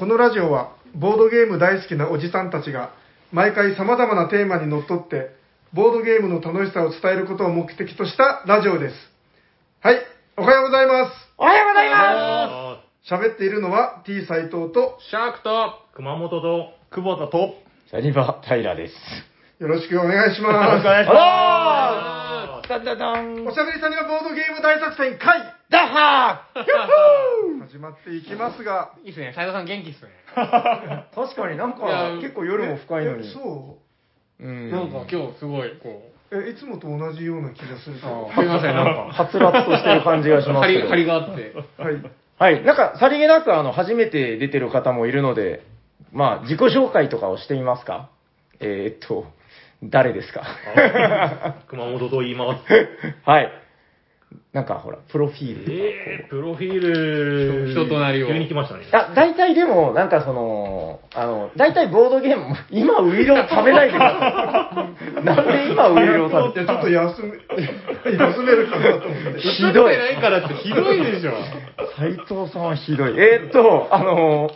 このラジオは、ボードゲーム大好きなおじさんたちが、毎回様々なテーマにのっとって、ボードゲームの楽しさを伝えることを目的としたラジオです。はい、おはようございます。おはようございま喋っているのは T 斎藤と、シャークと、熊本と、久保田と、す。サニバ・タイラです。よろしくお願いしよろしくおます。願いしまあらーダンダダンおしゃべりさんにはボードゲーム大作戦会ダッハー始まっていきますが、いいっすね。斉藤さん元気っすね。確かになんか結構夜も深いのに。えそう？んなんか今日すごい、こう、うえ、いつもと同じような気がするけど。すいません、なんか、はつらつとしてる感じがします張り、けど。張りがあって。はい。はい。なんか、さりげなく、あの、初めて出てる方もいるので、まあ、自己紹介とかをしてみますか？えー、っと、誰ですか？熊本と言います。はい。なんか、ほら、プロフィールえー、プロフィール、人となりを急に来ましたね。あ、大体でも、なんかその、あの、大体ボードゲーム、今ウイロを食べないでください。なんで今ウイロを食べいや、ちょっと休め、休めるかなと思って。ひどいないからってひどいでしょ。斉藤さんはひどい。えーっと、あの、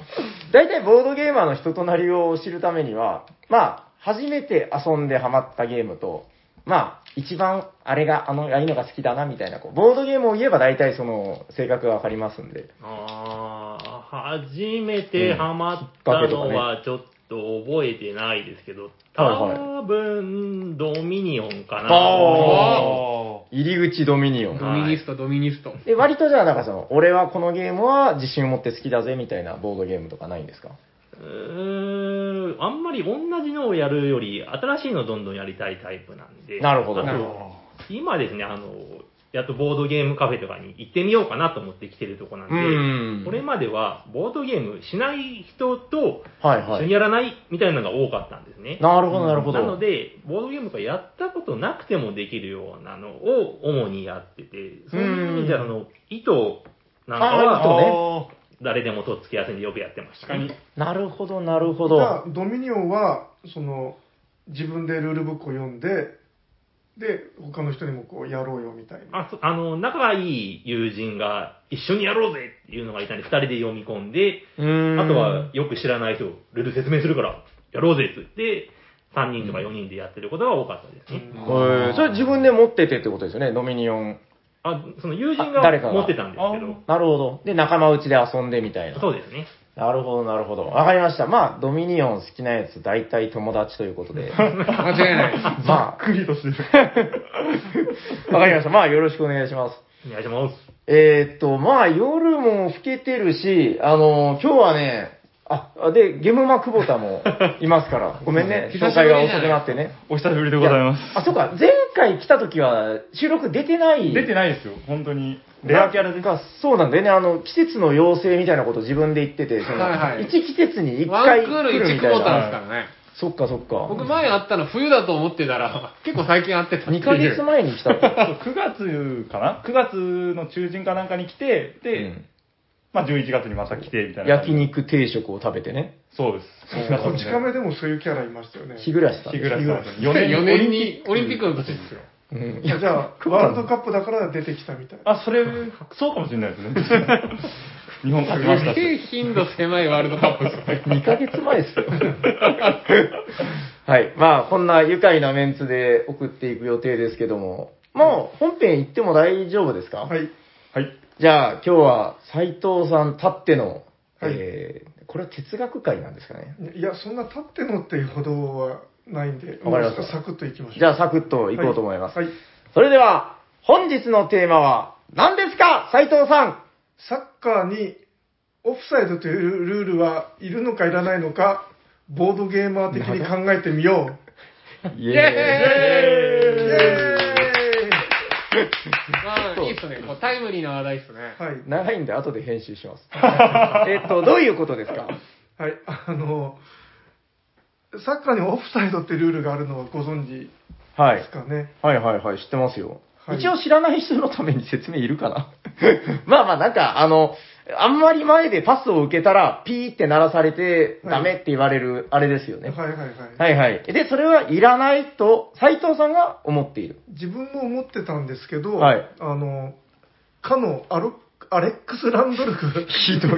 大体ボードゲーマーの人となりを知るためには、まあ、初めて遊んでハマったゲームと、まあ、一番あれが、あの、ああいうのが好きだな、みたいな、こう、ボードゲームを言えば大体その、性格がわかりますんで。あー、初めてハマったのはちょっと覚えてないですけど、はい多分、ドミニオンかな。あ入り口ドミニオン。ドミニスト、ドミニスト。で、割とじゃあ、なんかその、俺はこのゲームは自信を持って好きだぜ、みたいなボードゲームとかないんですか？うーん、あんまり同じのをやるより、新しいのをどんどんやりたいタイプなんで。なるほど今ですね、あの、やっとボードゲームカフェとかに行ってみようかなと思って来てるとこなんで、うんこれまではボードゲームしない人と。一緒にやらないみたいなのが多かったんですね。なるほど、なるほど。なので、ボードゲームがやったことなくてもできるようなのを主にやってて、そういう意味では、あの、糸なんかはね誰でもとっつきやすいんでよくやってました、確かにね。。なるほど、なるほど。じゃあ、ドミニオンは、その、自分でルールブックを読んで、で、他の人にもこう、やろうよみたいな。あそあの、仲がいい友人が一緒にやろうぜっていうのがいたんで、二人で読み込んで、うーんあとはよく知らない人、ルール説明するから、やろうぜって言って、3人とか4人でやってることが多かったですね。えーそれ自分で持っててってことですよね、ドミニオン。あ、その友人があ誰かが持ってたんですけど、なるほど。で、仲間内で遊んでみたいな。そうですね。なるほど、なるほど。わかりました。まあ、ドミニオン好きなやつ、大体友達ということで。間違いない。まクリとしてる。あ、わかりました。まあ、よろしくお願いします。お願いします。えーっと、まあ、夜も更けてるし、あの、今日はね、あ、あで、ゲムマ久保田もいますから、ごめんね、紹介が遅くなってね。お久しぶりでございます。あ、そうか、前回来た時は収録出てない。出てないですよ、本当に。レアキャラです。そうなんだよね、あの、季節の妖精みたいなこと自分で言ってて、その、はいはい一季節に一ワン回来る1クボタみたいな。ンですからね。そっかそっか。僕前会ったの冬だと思ってたら、結構最近会ってたっていう。2ヶ月前に来たと。そう9月かな ?9 月の中旬かなんかに来て、で、うんまあ11月にまた来て、みたいな。焼。肉定食を食べてね。そうです。こち亀でもそういうキャラいましたよね。日暮さん日。暮さんです。4 4年年にオリンピックの年ですよ。うん。いやじゃあ、ワールドカップだから出てきたみたいな。あ、それ、そうかもしれないですね。日本勝ちましたすげ。頻度狭いワールドカップですよね。2ヶ月前ですよ。はい。まあ、こんな愉快なメンツで送っていく予定ですけども、もう本編行っても大丈夫ですか？はい。はい。じゃあ、今日は斉藤さんたっての、はいえー、これは哲学会なんですかね。いや、そんな立ってのっていうほどはないんで、わかりましたもうサクッといきましょう。じゃあ、サクッと行こうと思います。はい。はいそれでは、本日のテーマは何ですか？斉藤さんサッカーにオフサイドというルールはいるのかいらないのか、ボードゲーマー的に考えてみよう。イ イエーイイエ まあ、いいっすね。こうタイムリーな話題っすね。はい。長いんで後で編集します。えっと、どういうことですか？はい。あの、サッカーにオフサイドってルールがあるのはご存知はいです。かね？はいはいはい、知ってますよ。はい一応知らない人のために説明いるかな まあまあなんか、あの、あんまり前でパスを受けたら、ピーって鳴らされて、はいダメって言われる、あれですよね。はいはいはい。はいはい。で、それはいらないと、斉藤さんが思っている。自分も思ってたんですけど、はいあの、かのアルアレックス・ランドルフ。ひどい。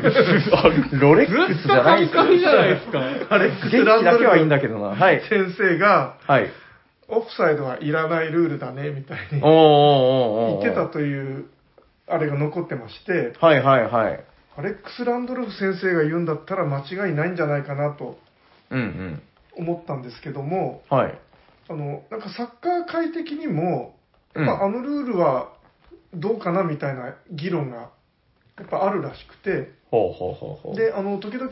ロレックスじゃないですか。じゃないですか。アレックス・元ランドルフ。気だけはいいんだけどな。はい。先生が、はい。オフサイドはいらないルールだね、みたいに言ってたという、あれが残ってまして、はいはいはい。アレックス・ランドルフ先生が言うんだったら間違いないんじゃないかなとうんうん。思ったんですけども、はい。あの、なんかサッカー界的にも、うんまあ、あのルールはどうかなみたいな議論がやっぱあるらしくて、ほうほうほうほう。で、あの、時々、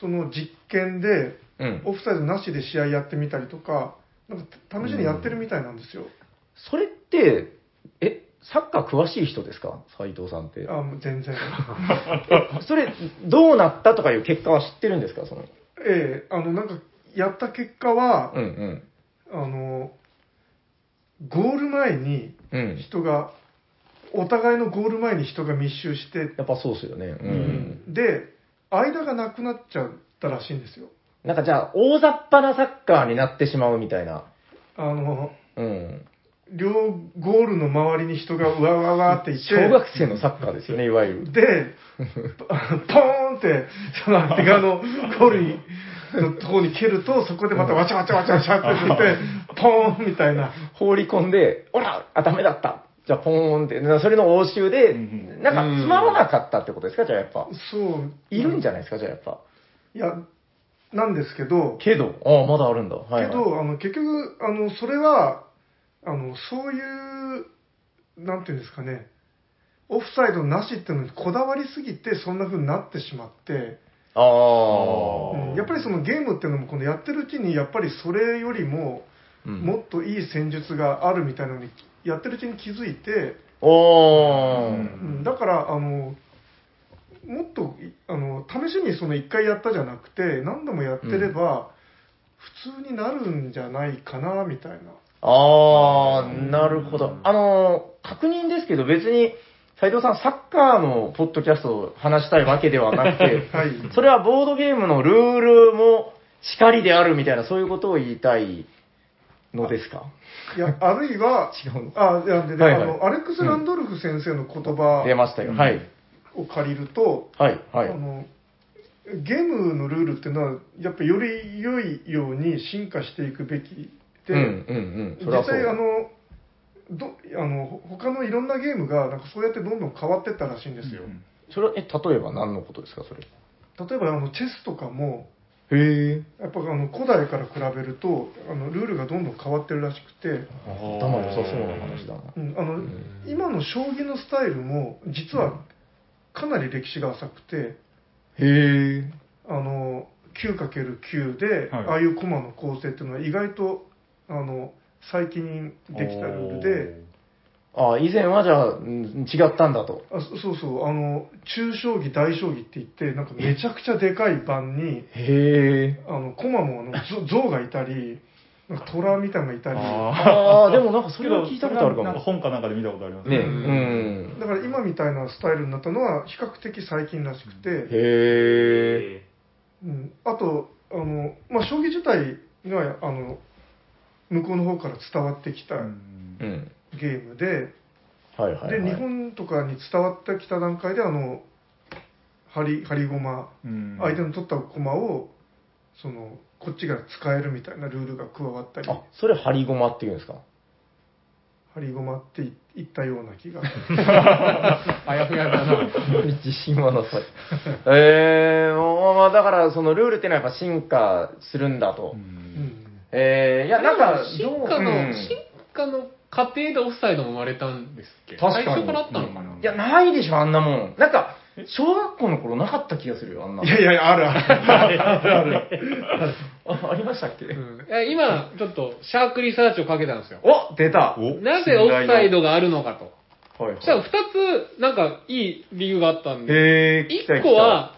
その実験で、うん。オフサイドなしで試合やってみたりとか、なんか試しにやってるみたいなんですよ。それって、え、サッカー詳しい人ですか？斉藤さんって。あもう全然。え それ、どうなったとかいう結果は知ってるんですか？その。ええあの、なんか、やった結果は、うんうん。あの、ゴール前にうん。人が、お互いのゴール前に人が密集して、やっぱそうですよね。うん。で、間がなくなっちゃったらしいんですよ。なんかじゃあ、大雑把なサッカーになってしまうみたいな。あの、うん。両ゴールの周りに人がうわうわうわっていて、小学生のサッカーですよね、いわゆる。で、ポーンって、その相手側のゴールにのところに蹴ると、そこでまたわちゃわちゃわちゃわちゃって言って、ポーンみたいな。放り込んで、ほら、あ、ダメだった。じゃあ、ポーンって、なそれの応酬で、うんなんか、つまらなかったってことですか？じゃあ、やっぱ。そう。いるんじゃゃないですか？じゃあ、やっぱ。いや、なんですけど、けど、ああ、まだあるんだ。はい、はい。けど、あの、結局、あの、それは、あの、そういう、なんていうんですかね、オフサイドなしっていうのにこだわりすぎて、そんな風になってしまって、ああ、うんやっぱりそのゲームっていうのも、このやってるうちに、やっぱりそれよりも、うんもっといい戦術があるみたいなのに、やってるうちに気づいて、おー。うんだから、あの、もっと、いあの、試しにその1回やったじゃなくて、何度もやってれば、普通になるんじゃないかな、みたいな。ああ、なるほど。あのー、確認ですけど、別に、斉藤さん、サッカーのポッドキャストを話したいわけではなくて、はい。それはボードゲームのルールもしかりであるみたいな、そういうことを言いたいのですか？いや、あるいは、違うの？あ、いや、でね、はいはいあの、アレックス・ランドルフ先生の言葉出ましたよ。はい。を借りると、はい。はいあ。の、ゲームのルールっていうのは、やっぱより良いように進化していくべき実際あの、どあのほ他のいろんなゲームがなんかそうやってどんどん変わってったらしいんですよ。それは、え、例えば何のことですか、それ？例えばあのチェスとかも、へえ。やっぱあの古代から比べるとあのルールがどんどん変わってるらしくて、頭良さそうな話だな。うんあの今の将棋のスタイルも実はかなり歴史が浅くて、へえ。あの 9×9 で、はいああいう駒の構成っていうのは意外とあの最近できたルールで、あ以前はじゃあ、うん違ったんだと。あそそうそうあの中将棋大将棋って言ってなんかめちゃくちゃでかい盤にへえ。あの駒もあのゾ象 がいたりなんか虎みたいなのがいたりああ、でもなんかそれは聞いたことあるかも。なんか本かなんかで見たことありますね、ううんん。だから今みたいなスタイルになったのは比較的最近らしくて、へえ。うん、あとあの、まあ、将棋自体があの向こうの方から伝わってきた。ゲームで、はいはい、はい。で日本とかに伝わってきた段階であの針針駒うん相手の取った駒をそのこっちが使えるみたいなルールが加わったりあ、それハリゴマっていうんですか？針駒って言ったような気があやふやだな。自信はなさい。えー、もうまあだからそのルールっていうのはやっぱ進化するんだと。ううんんえー、いやなんか、進化の、うん。進化の過程でオフサイドも生まれたんですっけ確かに。最初からあったのかな、いや、ないでしょ、あんなもん。なんか、小学校の頃なかった気がするよ、あんな。いやいやあるある。あるある。あありましたっけ、うん。いや今、ちょっとシャークリサーチをかけたんですよ。お出た。おなぜオフサイドがあるのかと。はいそしたら二つ、なんかいい理由があったんで。へー、聞きたい。一個は、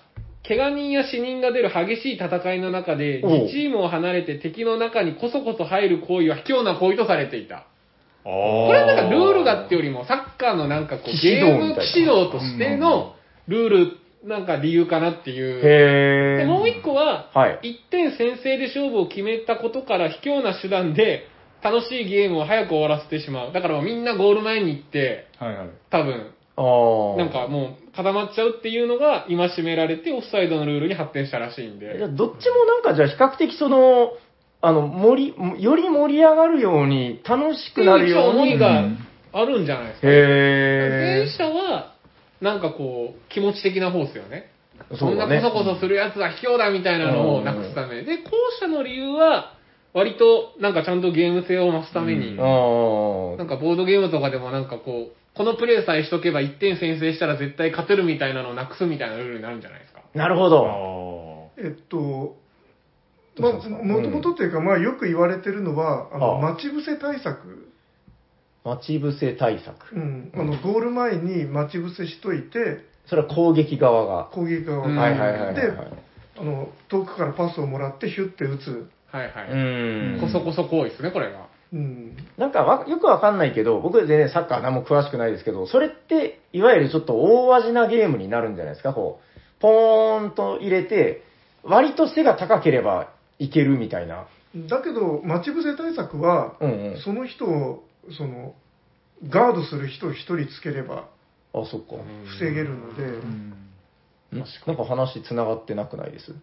怪我人や死人が出る激しい戦いの中で、おう自チームを離れて敵の中にこそこそ入る行為は卑怯な行為とされていた。ここれはなんかルールがってよりも、サッカーのなんかこう、騎士ゲーム道みたいな騎士道としてのルール、なんか理由かなっていう。へー。で、もう一個は、はい。1点先制で勝負を決めたことから卑怯な手段で楽しいゲームを早く終わらせてしまう。だからみんなゴール前に行って、はいはい。多分、ああ。なんかもう固まっちゃうっていうのが今締められてオフサイドのルールに発展したらしいんじゃあで。どっちもなんかじゃあ比較的その、あの、盛り、より盛り上がるように、楽しくなるように。思いがあるんじゃないですか。へ前者は、なんかこう、気持ち的な方ですよね。ー。そんなこそこそするやつは卑怯だみたいなのをなくすため。で、後者の理由は、割となんかちゃんとゲーム性を増すために、あなんかボードゲームとかでもなんかこう、このプレイさえしとけば1点先制したら絶対勝てるみたいなのをなくすみたいなルールになるんじゃないですか？あ。なるほあど。ーえっと、まあ、もともとというか、まあ、よく言われてるのは、あの、ああ待ち伏せ対策。待ち伏せ対策。うん。あの、ゴール前に待ち伏せしといて、それは攻撃側が。攻撃側うんがはいはいはいはい。で、あの、遠くからパスをもらって、ヒュッて打つ。はいはい。うん。こそこそ行為ですね、これが。うん。なんかわよくわかんないけど、僕全然サッカー何も詳しくないですけど、それって、いわゆるちょっと大味なゲームになるんじゃないですか、こう、ポーンと入れて、割と背が高ければいけるみたいな。だけど、待ち伏せ対策は、うんうん。その人を、その、ガードする人を一人つければあ、そっか。防げるので、うんんなんか話繋がってなくないです？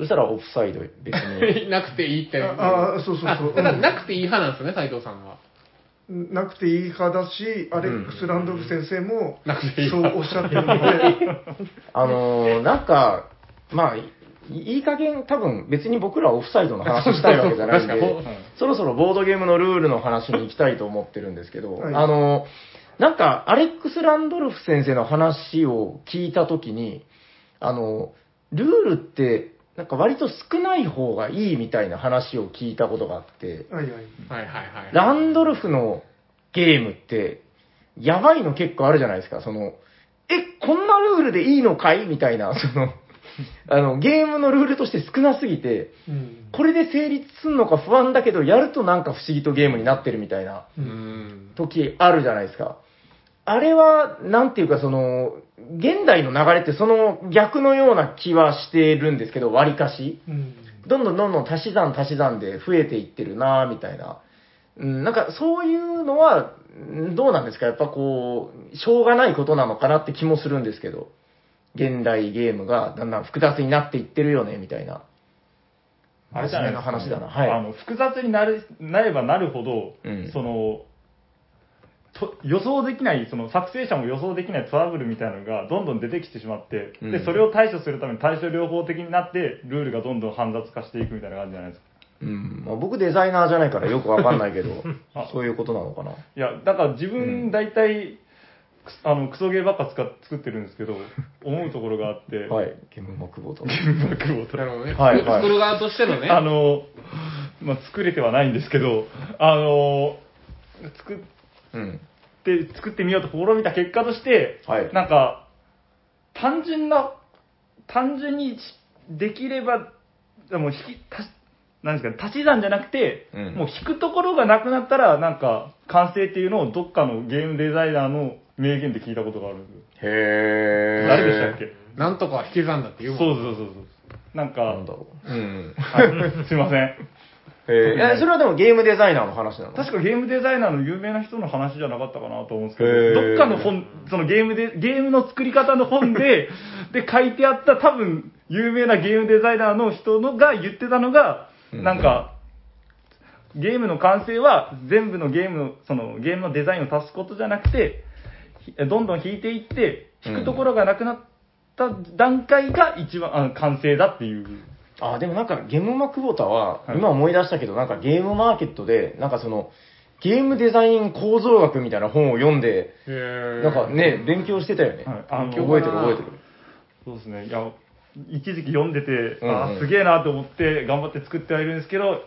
そしたらオフサイド別に。なくていいって。ああそうそうそう。あだからなくていい派なんですよね、斉藤さんは。なくていい派だし、アレックス・ランドルフ先生もなくていいそう派おっしゃってるので、あのー、なんか、まあ、いいい加減多分別に僕らはオフサイドの話したいわけじゃないんかに、そろそろボードゲームのルールの話に行きたいと思ってるんですけど、はい。あの、なんか、アレックス・ランドルフ先生の話を聞いたときに、あの、ルールって、なんか割と少ない方がいいみたいな話を聞いたことがあって、はいはい。はいはいはい。ランドルフのゲームって、やばいの結構あるじゃないですか、その、え、こんなルールでいいのかいみたいな、その、あの、ゲームのルールとして少なすぎて、うんこれで成立すんのか不安だけど、やるとなんか不思議とゲームになってるみたいなうーん。時あるじゃないですか。あれは、なんていうかその、現代の流れってその逆のような気はしてるんですけど、割かし。うんどんどんどんどん足し算足し算で増えていってるなぁ、みたいな。うん、なんかそういうのは、うんどうなんですか？やっぱこう、しょうがないことなのかなって気もするんですけど。現代ゲームがだんだん複雑になっていってるよね、みたいな。あれじゃないですか、真面目な話だなはいあの複雑になるなればなるほど、うんそのと予想できない、その作成者も予想できないトラブルみたいなのがどんどん出てきてしまって、うんでそれを対処するために対処療法的になって、ルールがどんどん煩雑化していくみたいな感じじゃないですか。うん。まあ、僕デザイナーじゃないからよくわかんないけど あ、そういうことなのかな。いや、だから自うん分大体、くあのクソゲーばっか使っ作ってるんですけど、思うところがあって、はい。ゲームマクボと。なるほどね。はいはい作る側としてのね。あの、まあ、作れてはないんですけど、あの、作っうん。で作ってみようと試みた結果として、はいなんか、単純な、単純にしできれば、でも引き、足しなんですかね、足し算じゃなくて、うんもう引くところがなくなったら、なんか、完成っていうのをどっかのゲームデザイナーの名言で聞いたことがあるんですよ。へー。誰でしたっけ？なんとかは引き算だって言うもん。そうそうそうそう。なんか、なんだろう。うん。はい、すいません。へーえ、それはでもゲームデザイナーの話なの？確かゲームデザイナーの有名な人の話じゃなかったかなと思うんですへけど、ー。どっかの本、そのゲームで、ゲームの作り方の本で、で書いてあった多分有名なゲームデザイナーの人のが言ってたのが、うん。なんか、ゲームの完成は全部のゲームの、そのゲームのデザインを足すことじゃなくて、ひどんどん引いていって、引くところがなくなった段階が一番、あ完成だっていう。あ、でもなんかゲームマクボタは、はい今思い出したけど、なんかゲームマーケットで、なんかその、ゲームデザイン構造学みたいな本を読んで、へーなんかね、勉強してたよね。はいあの覚えてる覚えてる。そうですね。いや、一時期読んでて、うんうんああ、すげえなと思って頑張って作ってはいるんですけど、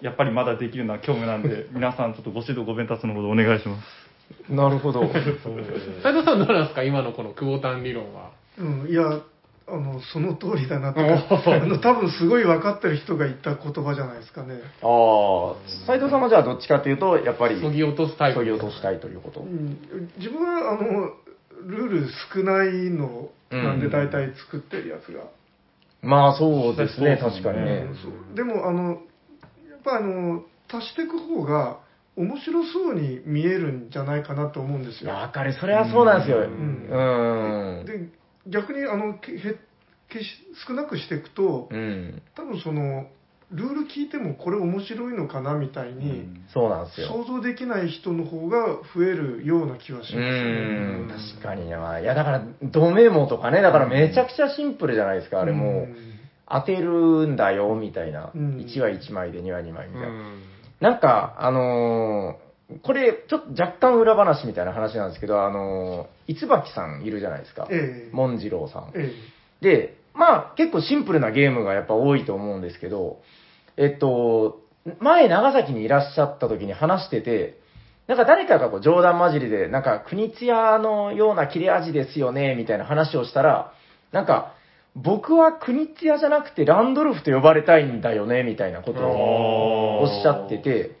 やっぱりまだできるのは虚無なんで、皆さんちょっとご指導ご鞭達のほどお願いします。なるほど。斉藤さんどうなんですか今のこの久保丹理論は。うん、いや、あの、その通りだなっておーあの、多分すごい分かってる人が言った言葉じゃないですかね。ああ、斉藤さんはじゃあどっちかというと、やっぱり、そぎ落とすタイプ。そぎ落としたいということう。ん、自分は、あの、ルール少ないのなんでうん大体作ってるやつが。まあそうですね、そうですね確かにねうん。でも、あの、やっぱあの、足していく方が面白そうに見えるんじゃないかなと思うんですよ。わかる。それはそうなんですよ。ううんん。で逆にあのけへけし少なくしていくとうん。多分そのルール聞いてもこれ面白いのかなみたいに、そうなんですよ。想像できない人の方が増えるような気はしうますよね。ん。確かにな。いや、だから、ドメモとかね、だからめちゃくちゃシンプルじゃないですか、あれもう。当てるんだよ、みたいな。うん1は1枚で2は2枚みたいな。うんなんか、あのーこれ、ちょっと若干裏話みたいな話なんですけど、あのー、いつばきさんいるじゃないですか。ええモンジローさん。えで、まあ、結構シンプルなゲームがやっぱ多いと思うんですけど、えっと、前長崎にいらっしゃった時に話してて、なんか誰かがこう冗談交じりで、なんか国津屋のような切れ味ですよね、みたいな話をしたら、なんか、僕は国津屋じゃなくてランドルフと呼ばれたいんだよね、みたいなことをおっしゃってて、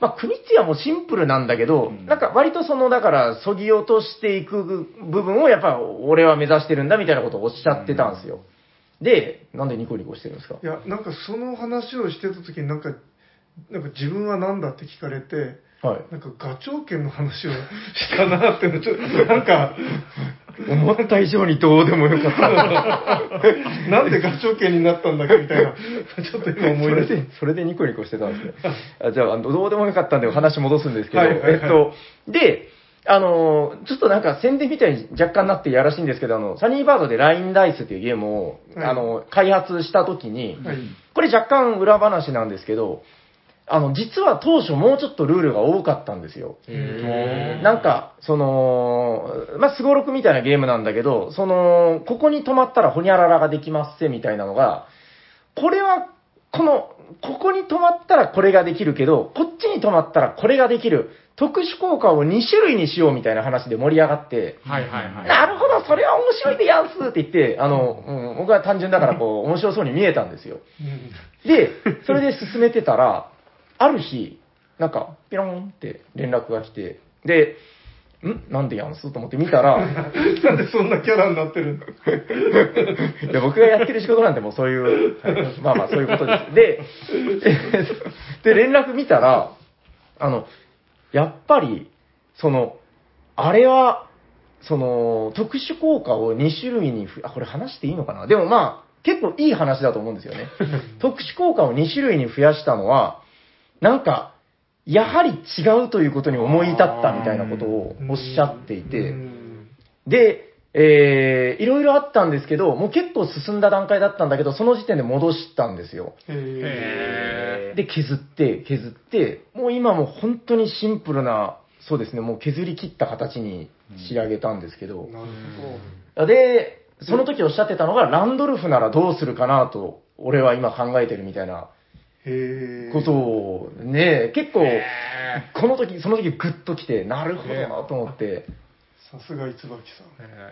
まあ、国津屋もシンプルなんだけど、うんなんか割とその、だから、そぎ落としていく部分をやっぱ俺は目指してるんだみたいなことをおっしゃってたんですよ。で、なんでニコニコしてるんですか？えいやなんかその話をしてた時になんかなんか自分は何だって聞かれてはい。なんかガチョウ券の話をしたなってのちょっとなんか思った以上にどうでもよかった。なんでガチョウ券になったんだっけみたいな。ちょっと今思い出してそれで、ニコニコしてたんですね。あじゃあ、どうでもよかったんで話戻すんですけど、はいはいはい。えっと、で、あのーちょっとなんか宣伝みたいに若干なってやらしいんですけど、あの、サニーバードでラインダイスっていうゲームを、はい。あの、開発した時に、はい。これ若干裏話なんですけど、あの、実は当初もうちょっとルールが多かったんですよ。なんか、その、まあ、すごろくみたいなゲームなんだけど、その、ここに止まったらホニャララができますせみたいなのが、これは、この、ここに止まったらこれができるけど、こっちに止まったらこれができる。特殊効果を2種類にしようみたいな話で盛り上がって、はいはいはい。なるほど、それは面白いでやんすって言って、あの、うん、僕は単純だからこう、面白そうに見えたんですよ。で、それで進めてたら、ある日、なんか、ピロンって連絡が来て、で、ん？なんでやんす？と思って見たら、う んなんでそんなキャラになってるんだ いや僕がやってる仕事なんてもうそういう、はいまあまあそういうことです。で、で、連絡見たら、あの、やっぱり、その、あれは、その、特殊効果を2種類にふ、あ、これ話していいのかな？でもまあ、結構いい話だと思うんですよね。特殊効果を2種類に増やしたのは、なんか、やはり違うということに思い至ったみたいなことをおっしゃっていて、うん。で、えー、いろいろあったんですけど、もう結構進んだ段階だったんだけど、その時点で戻したんですよ。へへで、削って、削って、もう今もう本当にシンプルな、そうですね、もう削り切った形に仕上げたんですけど。ー、なるほで、その時おっしゃってたのが、ランドルフならどうするかなと、俺は今考えてるみたいなことを、ね、結構、ー。この時、その時グッと来て、なるほどなと思って、さすが椿さ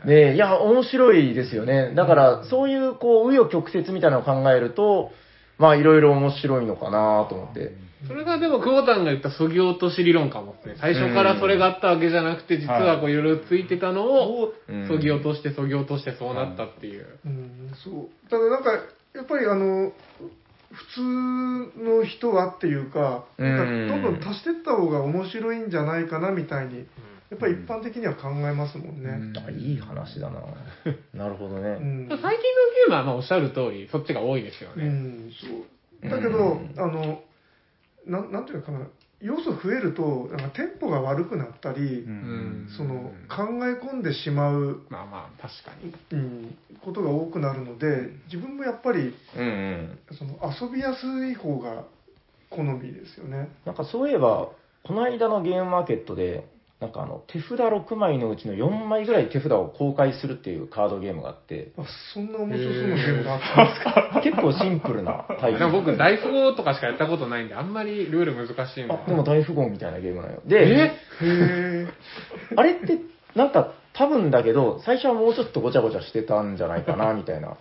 んね。いや、面白いですよね。だから、そういう、こう、紆余曲折みたいなのを考えると、まあ、いろいろ面白いのかなと思って。それがでも、久保田が言ったそぎ落とし理論かもね。最初からそれがあったわけじゃなくて、実はこうい。ろいろついてたのを、うん。そぎ落として、そぎ落としてそうなったっていう。うん。そう。ただなんかやっぱりあの普通の人はっていうかなんかどんどん足してった方が面白いんじゃないかなみたいにやっぱり一般的には考えますもんね、あいい話だな。なるほどね。うん。最近のゲームはまあおっしゃる通り、そっちが多いですようね。ん、そう。だけど、うん。あのなんなんていうのかな要素増えるとなんかテンポが悪くなったり、うんその考え込んでしまう、まあまあ、確かに。うん、ことが多くなるので自分もやっぱりうんうん。その遊びやすい方が好みですよね。なんかそういえば、この間のゲームマーケットで、なんかあの、手札6枚のうちの4枚ぐらい手札を公開するっていうカードゲームがあって、あそんな面白そうなゲームがあったんですか？結構シンプルなタイプ。でも僕、大富豪とかしかやったことないんで、あんまりルール難しいんで。あ、でも大富豪みたいなゲームなのよ。で、へえ？あれって、なんか多分だけど、最初はもうちょっとごちゃごちゃしてたんじゃないかな、みたいな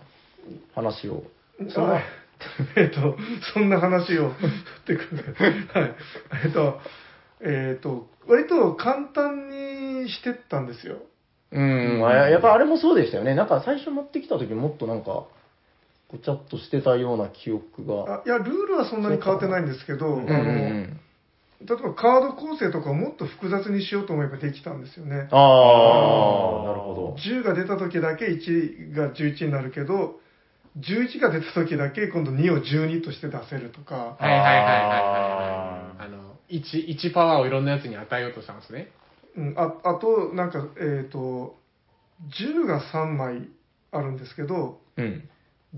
話を。それはあ えっと、そんな話を振ってくる。はい。えっと、えっと、割と簡単にしてったんですよ。うん、あやっぱあれもそうでしたよね。なんか最初持ってきた時もっとなんか、ごちゃっとしてたような記憶が。あいや、ルールはそんなに変わってないんですけど、うんうんうあの、ん。例えばカード構成とかをもっと複雑にしようと思えばできたんですよね。ああ、なるほど。10が出た時だけ1が11になるけど、11が出た時だけ今度2を12として出せるとか、はいはいはいはいはい1、1パワーをいろんなやつに与えようとしたんですね。うん、ああと、なんか、えっ、と、10が3枚あるんですけど、うん。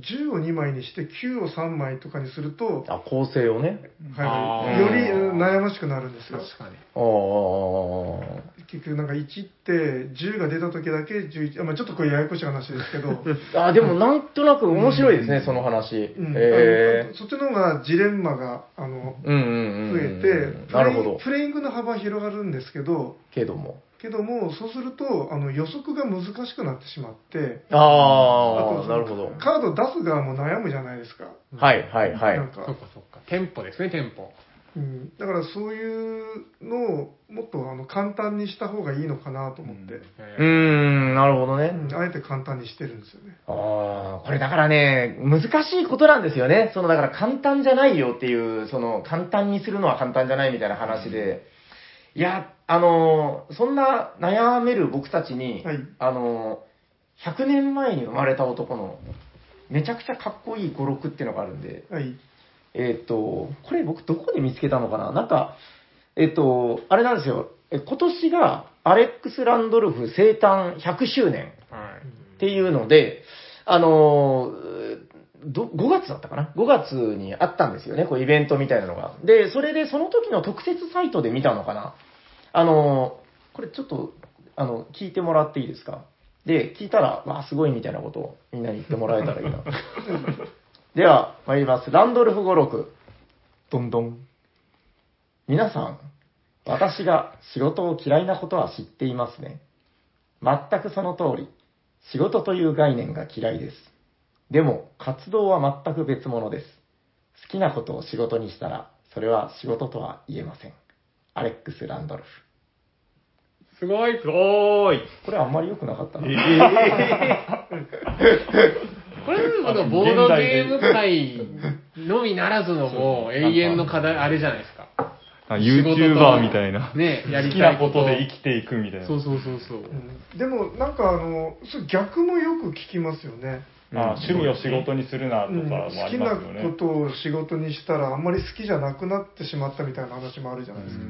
10を2枚にして9を3枚とかにすると、あ、構成をね。はい、よりうん悩ましくなるんですよ。確かに。ああ、結局なんか1って10が出た時だけ11、あまあ、ちょっとこれややこしい話ですけど、あ、でもなんとなく面白いですね、その話。うんへあのそっちの方がジレンマがあのえ。うんうん増うん。えて、なるほど。プレイングの幅は広がるんですけど、けども。けども、そうするとあの予測が難しくなってしまって、ああ、なるほど。カード出す側も悩むじゃないですか。はいはいはい。なんかそっかそっか。テンポですね、テンポ。うん、だからそういうのをもっとあの簡単にした方がいいのかなと思って、うーん、なるほどね。うんあえて簡単にしてるんですよね。ああ、これだからね、難しいことなんですよね。その、だから簡単じゃないよっていう、その、簡単にするのは簡単じゃないみたいな話で、いや、あのーそんな悩める僕たちに、はいあのー100年前に生まれた男の、めちゃくちゃかっこいい語録っていうのがあるんで、はい。えっ、と、これ僕どこで見つけたのかな？なんか、えっ、と、あれなんですよ。え今年がアレックス・ランドルフ生誕100周年はい。っていうので、あのーど5月だったかな ?5 月にあったんですよね、こうイベントみたいなのが。で、それでその時の特設サイトで見たのかな？あのーこれちょっと、あの、聞いてもらっていいですか？で、聞いたら、わあ、すごいみたいなことをみんなに言ってもらえたらいいな。では、参ります。ランドルフ語録。どんどん。皆さん、私が仕事を嫌いなことは知っていますね。全くその通り、仕事という概念が嫌いです。でも、活動は全く別物です。好きなことを仕事にしたら、それは仕事とは言えません。アレックス・ランドルフ。すごい。すごーい。これあんまり良くなかったな。これでもボードゲーム界のみならずのもう永遠の課題、あれじゃないですか。YouTuber みたいな。ね、やり好きたいなことで生きていくみたいな。そうそうそうそう。うんでもなんかあの、逆もよく聞きますよね。あ趣味を仕事にするなとかうんもあ好きりなますよね。ことを仕事にしたらあんまり好きじゃなくなってしまったみたいな話もあるじゃないですか。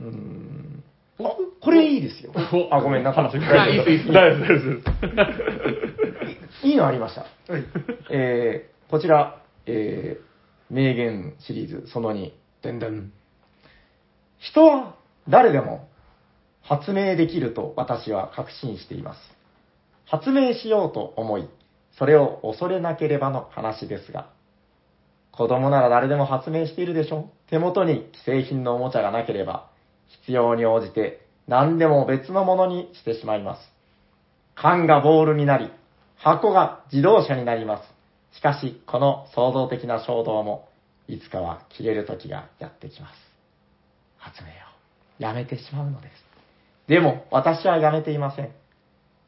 うーん。あ、これいいですよ。おあ、ごめん、なんか、あいいですいいです 大丈夫です大丈夫です。いいのありました？はい。えー、こちら、えー、名言シリーズその2、でんでん。人は誰でも発明できると私は確信しています。発明しようと思い、それを恐れなければの話ですが、子供なら誰でも発明しているでしょ？手元に既製品のおもちゃがなければ、必要に応じて何でも別のものにしてしまいます。缶がボールになり、箱が自動車になります。しかし、この創造的な衝動も、いつかは切れる時がやってきます。発明をやめてしまうのです。でも、私はやめていません。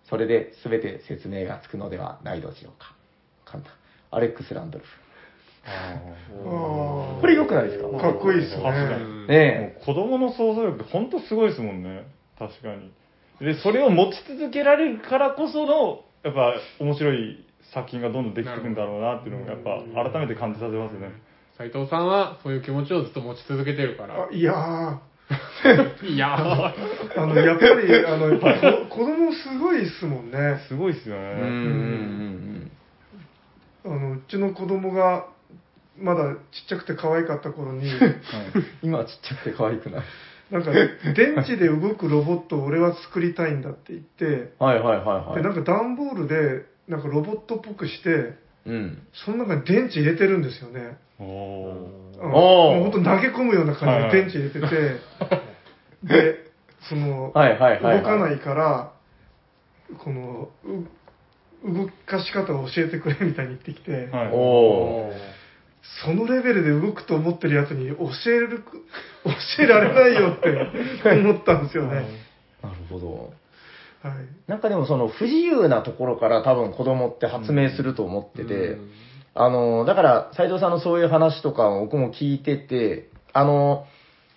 それで全て説明がつくのではないでしょうか。簡単。アレックス・ランドルフ。あこれ良くないですか？ーかっこいいですよね。に。ねもう子供の想像力、本当すごいですもんね。確かに。で、それを持ち続けられるからこその、やっぱ面白い作品がどんどんできていくんだろうなっていうのが、やっぱ改めて感じさせますね。斉藤さんはそういう気持ちをずっと持ち続けてるからあ。いやー いやーあの、やっぱり、あの、やっぱこ子供すごいっすもんね。すごいですよえ。うんうんね。うんあの、うちの子供が、まだちっちゃくて可愛かった頃に、うん。今はちっちゃくて可愛くない。なんか、電池で動くロボットを俺は作りたいんだって言って、はいはいはいはで、い。なんか段ボールで、なんかロボットっぽくして、うん。その中に電池入れてるんですよね。おおーもう本当投げ込むような感じで電池入れてて、で、その、はいはいはいはい動かないから、この、う動かし方を教えてくれみたいに言ってきて、はい。おお。そのレベルで動くと思ってるやつに教える、教えられないよって思ったんですよね。なるほど。はい。なんかでもその不自由なところから多分子供って発明すると思ってて、あの、だから斉藤さんのそういう話とかを僕も聞いてて、あの、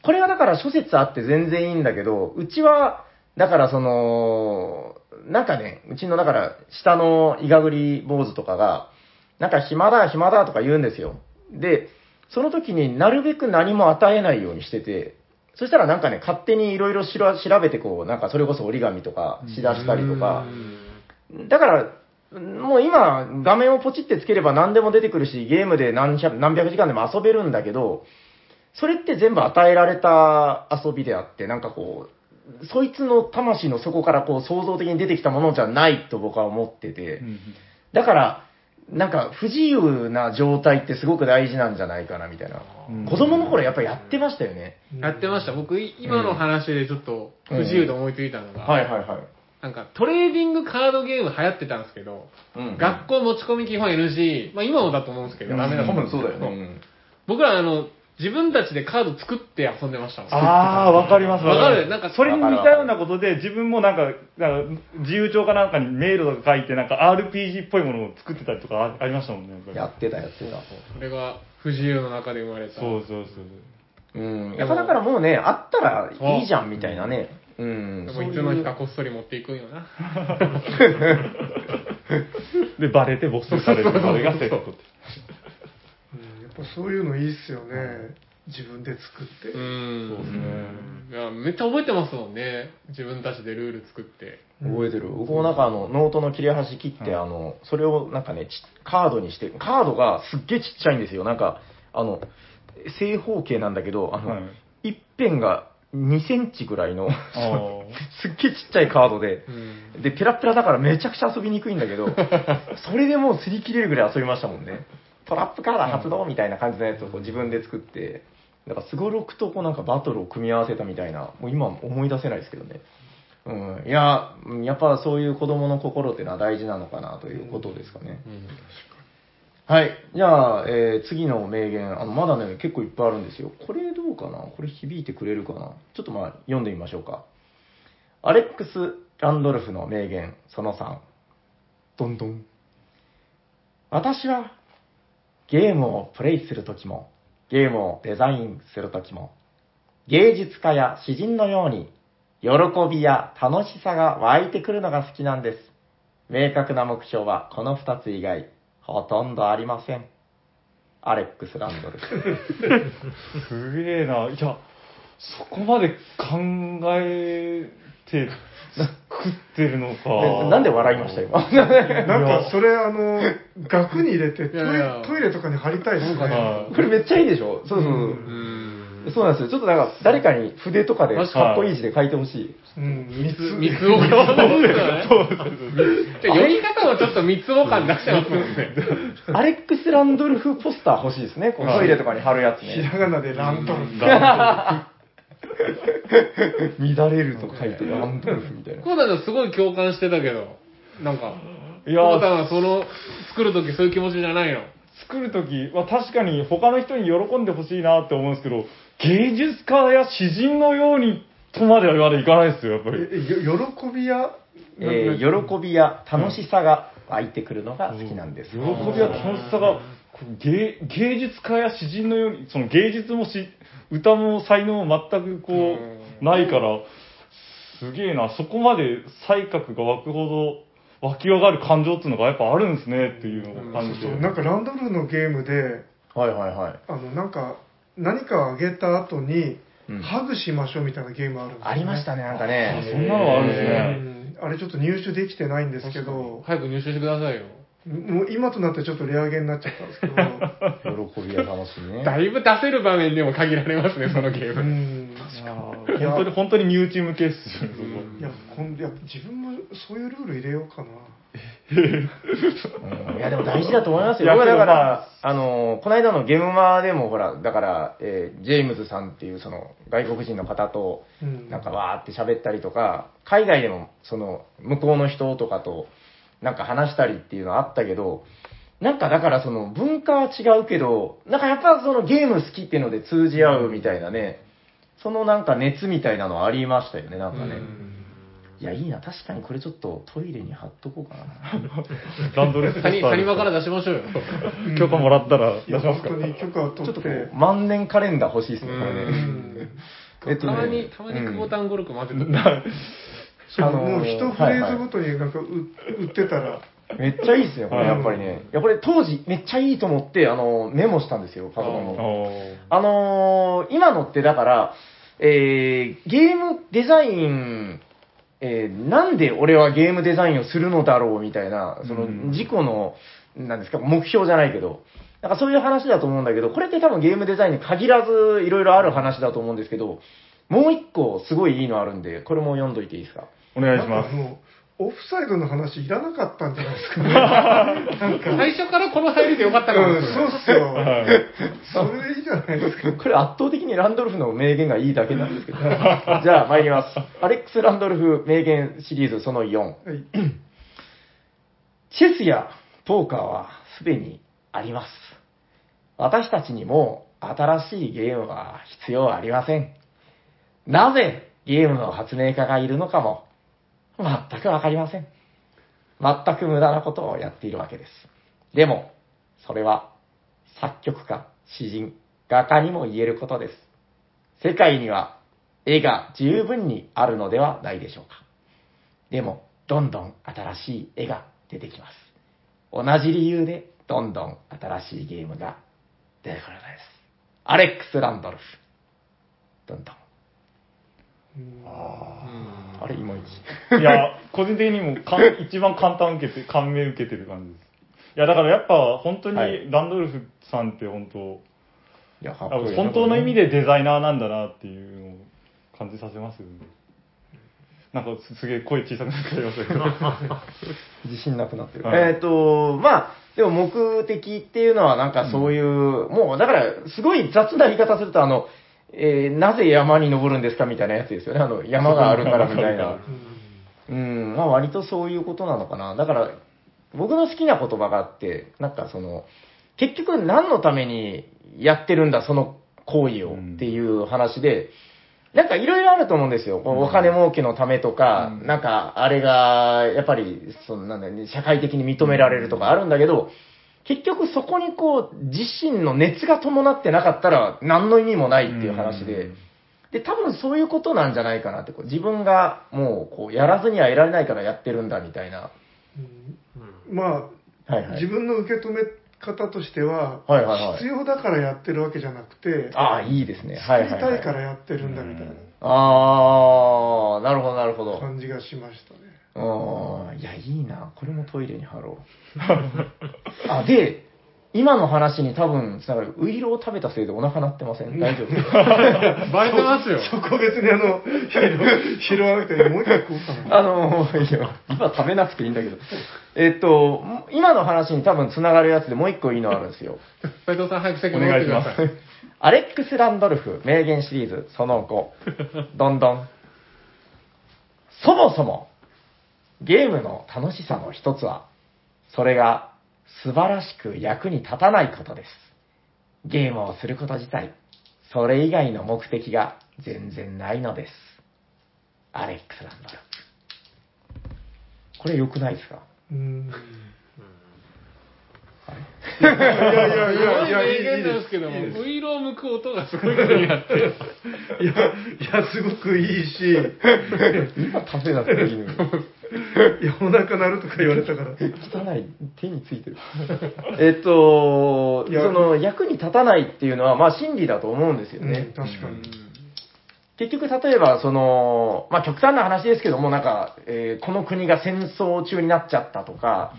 これはだから諸説あって全然いいんだけど、うちは、だからその、なんかね、うちのだから下のイガグリ坊主とかが、なんか暇だ暇だとか言うんですよ。で、その時になるべく何も与えないようにしてて、そしたらなんかね、勝手にいろいろ調べてこう、なんかそれこそ折り紙とかしだしたりとか、だから、もう今、画面をポチってつければ何でも出てくるし、ゲームで何百何百時間でも遊べるんだけど、それって全部与えられた遊びであって、なんかこう、そいつの魂の底からこう創造的に出てきたものじゃないと僕は思ってて、だから、なんか不自由な状態ってすごく大事なんじゃないかなみたいな。うん子供の頃やっぱやってましたよね。やってました。僕、い今の話でちょっと不自由と思いついたのが、はいはいはい。なんかトレーディングカードゲーム流行ってたんですけど、うん学校持ち込み基本 NG、まあ今もだと思うんですけど、ダメだと多思うんですけど分そうだよね。うん僕らあの、自分たちでカード作って遊んでましたもん。ああ、わかります。わかるなんかそれに似たようなことで、自分もなんか、なんか自由帳かなんかに迷路とか書いて、なんか RPG っぽいものを作ってたりとかあありましたもんね。やってたやってた。それが不自由の中で生まれた。そうそうそう。うん。やっぱだからもうね、あったらいいじゃんみたいなね。うん。でもいつの日かこっそり持っていくんよな。で、バレて没収される。それがセットって。うんやっぱそういうのいいっすよね。自分で作って。うん。そうですね。いや、めっちゃ覚えてますもんね。自分たちでルール作って。覚えてる。僕もなんかあの、ノートの切れ端切って、うんあの、それをなんかね、ちカードにして、カードがすっげえちっちゃいんですよ。なんか、あの、正方形なんだけど、あの、はい一辺が2センチぐらいの、あ すっげえちっちゃいカードでう、ん。で、ペラペラだからめちゃくちゃ遊びにくいんだけど、それでもう擦り切れるぐらい遊びましたもんね。トラップカード発動みたいな感じのやつをこう自分で作って、なんかすごろくとこうなんかバトルを組み合わせたみたいな、もう今思い出せないですけどね。うん、いや、うんやっぱそういう子供の心っていうのは大事なのかなということですかね。はい。じゃあ、えー次の名言、あの、まだね、結構いっぱいあるんですよ。これどうかな？これ響いてくれるかな？ちょっとまあ、読んでみましょうか。アレックス・ランドルフの名言、その3。どんどん。私は、ゲームをプレイするときも、ゲームをデザインするときも、芸術家や詩人のように、喜びや楽しさが湧いてくるのが好きなんです。明確な目標はこの2つ以外、ほとんどありません。アレックス・ランドル。すげえな。いや、そこまで考えて作ってるのか。なんで笑いました今？なんかそれあの、額に入れてトイいやいやレトイレとかに貼りたいですね。はこれめっちゃいいでしょ？そうそう。うん。そうなんですよ。ちょっとなんか、誰かに筆とかでかっこいい字で書いてほしい。うん、三つ。三つお感ですよね。じゃあ読み方もちょっと三つお感出してますもんね。アレックス・ランドルフポスター欲しいですね。こうはいトイレとかに貼るやつひね。らがなでランドルフ。乱れると書いてランドルフみたいな。コーダのすごい共感してたけど、なんか、いやコーダはその、作るときそういう気持ちじゃないの。作るときは確かに他の人に喜んでほしいなって思うんですけど、芸術家や詩人のようにとまではまだいかないですよ、やっぱり。喜びや、えー喜びや楽しさが湧いてくるのが好きなんです。喜びや楽しさが、芸芸術家や詩人のように、その芸術もし、歌も才能も全くこう、ないから、すげえな、そこまで才覚が湧くほど、湧き上がる感情っていうのがやっぱあるんですねっていうのを感じて。そうなんかランドルフのゲームで、はいはいはい。あの、なんか、何かをあげた後に、うんハグしましょうみたいなゲームあるんですよ、ありましたね、なんかあね。そんなのあるんですうね。んあれちょっと入手できてないんですけど、早く入手してくださいよ。もう今となってちょっとレアゲーになっちゃったんですけど、喜びや楽しみね。だいぶ出せる場面でも限られますね、そのゲーうム。ん。いや本当に、本当に身内向けっすよ。いや、こんいや自分もそういうルール入れようかな。う んいや、でも大事だと思いますよ。僕はだから、あの、この間のゲームマでも、ほら、だから、えージェームズさんっていう、その、外国人の方と、うん。なんかわーって喋ったりとか、海外でも、その、向こうの人とかと、なんか話したりっていうのはあったけど、なんかだからその文化は違うけど、なんかやっぱそのゲーム好きっていうので通じ合うみたいなね、そのなんか熱みたいなのはありましたよね、なんかね。いいや、いいな。確かにこれちょっとトイレに貼っとこうかな。ランドレスポスター谷谷間から出しましょうよ。許可もらったら出しますか本当に許可をちょっとこ取ってう、、万年カレンダー欲しいですね、これうね。ん えっとねたまに、たまに久保田ンゴルク混ぜてあのーもう一フレーズごとになんかう売ってたら、めっちゃいいですよ、これ、やっぱりね。いや、これ当時めっちゃいいと思って、あの、メモしたんですよ、パソコンあのー今のってだから、えーゲームデザイン、えーなんで俺はゲームデザインをするのだろうみたいな、そのうん。自己の、なんですか、目標じゃないけど、なんかそういう話だと思うんだけど、これって多分ゲームデザインに限らずいろいろある話だと思うんですけど、もう一個すごいいいのあるんで、これも読んどいていいですか？お願いしますオフサイドの話いらなかったんじゃないですかね。なんか、最初からこの入りでよかったかもうん、そうっすよ。はいそれでいいじゃないですか。これ圧倒的にランドルフの名言がいいだけなんですけど。じゃあ参ります。アレックス・ランドルフ名言シリーズその4。はい。チェスやポーカーはすでにあります。私たちにも新しいゲームは必要ありません。なぜゲームの発明家がいるのかも全くわかりません。全く無駄なことをやっているわけです。でも、それは作曲家、詩人、画家にも言えることです。世界には絵が十分にあるのではないでしょうか。でも、どんどん新しい絵が出てきます。同じ理由で、どんどん新しいゲームが出てくるのです。アレックス・ランドルフ。どんどん。あれ、いまいち。いや、個人的にもかん 一番簡単受けて、感銘受けてる感じです。いや、だからやっぱ本当にはいランドルフさんって本当、いや、かっあこいい。本当の意味でデザイナーなんだなっていうのを感じさせますよね。なんかすすげえ声小さくなっちゃいましたけど。自信なくなってる。はいえっ、と、まあ、でも目的っていうのはなんかそういう、もうだから、すごい雑な言い方すると、あの、えーなぜ山に登るんですかみたいなやつですよね。あの、山があるからみたいな。うん、まあ割とそういうことなのかな。だから、僕の好きな言葉があって、なんかその、結局何のためにやってるんだ、その行為をうんっていう話で、なんかいろいろあると思うんですよ。お金儲けのためとか、うんなんかあれが、やっぱり、そのなんだよね、社会的に認められるとかあるんだけど、結局そこにこう、自身の熱が伴ってなかったら何の意味もないっていう話で、で、多分そういうことなんじゃないかなって、こう自分がもう、こう、やらずにはいられないからやってるんだみたいな。まあ、はいはい。自分の受け止め方としては、はいはいはい必要だからやってるわけじゃなくて、ああ、いいですね。はいはい、はい。作りたいからやってるんだみたいなああ、なるほどなるほど。感じがしましたね。うん。いや、いいな。これもトイレに貼ろう。あ、で、今の話に多分つながる、ウイロを食べたせいでお腹鳴ってません大丈夫 バレてますよ。そこ別にあの、拾拾わなくてもう一回食おうかな。あの、いや、今食べなくていいんだけど。えっと、今の話に多分つながるやつでもう一個いいのあるんですよ。斉藤さん早く席戻ってください。アレックス・ランドルフ名言シリーズその5。どんどん。そもそも、ゲームの楽しさの一つは、それが素晴らしく役に立たないことです。ゲームをすること自体、それ以外の目的が全然ないのです。アレックス・ランドル。これ良くないですか？うん。いやいやいやいやいや名言なんですけども、ウイロを向く音がすごい気になって。いや、いや、すごくいいし、い今食べなくていいのに。や、お腹鳴るとか言われたから。汚い、手についてる。えっと、いやその役に立たないっていうのは、まあ真理だと思うんですようんね。確かに。結局、例えば、その、まあ極端な話ですけども、なんか、えーこの国が戦争中になっちゃったとか、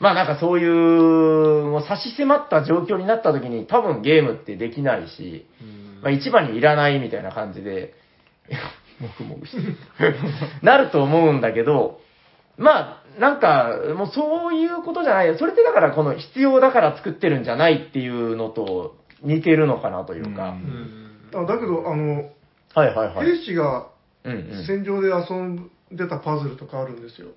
まあなんかそういう、もう差し迫った状況になった時に、多分ゲームってできないし、まあ一番にいらないみたいな感じで、もぐもぐしてるなると思うんだけど、まあ、なんか、もうそういうことじゃない。それってだからこの必要だから作ってるんじゃないっていうのと似てるのかなというか。あだけど、あの、はいはいはい。兵士がうんうん。戦場で遊んでたパズルとかあるんですよ。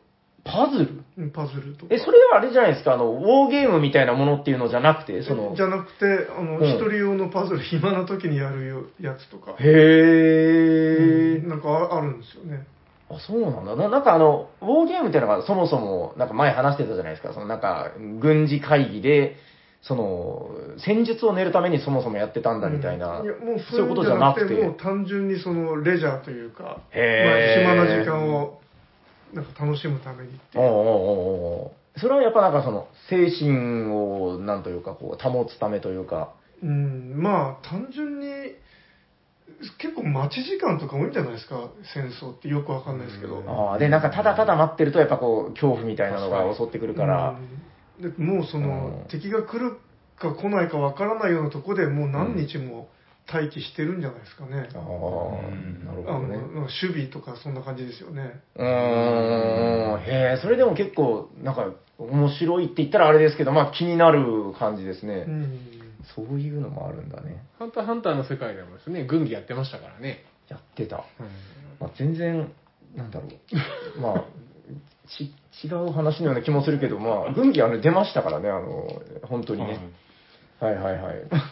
パズル？うんパズルとか。え、それはあれじゃないですか、あの、ウォーゲームみたいなものっていうのじゃなくて、その、じゃなくて、あの、うん一人用のパズル、暇な時にやるよやつとか。へー。うんなんかああるんですよね。あ、そうなんだ。ななんかあの、ウォーゲームっていうのがそもそも、なんか前話してたじゃないですか。そのなんか、軍事会議で、その、戦術を練るためにそもそもやってたんだみたいな、うんいやもうそういうことじゃなくて。もう単純にそのレジャーというか、まあ、へー暇な時間をなんか楽しむためにっていう。おうおうおうそれはやっぱなんかその、精神を、なんというか、こう、保つためというか、うん、まあ単純に結構待ち時間とか多いんじゃないですか、戦争ってよくわかんないですけど。ああ、で、なんかただただ待ってると、やっぱこう、恐怖みたいなのが襲ってくるから、うん。でもうその、うん。敵が来るか来ないかわからないようなとこでもう何日も待機してるんじゃないですかね。ああ、なるほどね。守備とかそんな感じですよね。うーん、へえ、それでも結構、なんか、面白いって言ったらあれですけど、まあ気になる感じですね。うんそういうのもあるんだね。ハンターハンターの世界でもですね、軍議やってましたからね。やってた。うんまあ、全然、なんだろう。まあ、ち、違う話のような気もするけど、まあ、軍議あの出ましたからね、あの、本当にね。はいはいはい。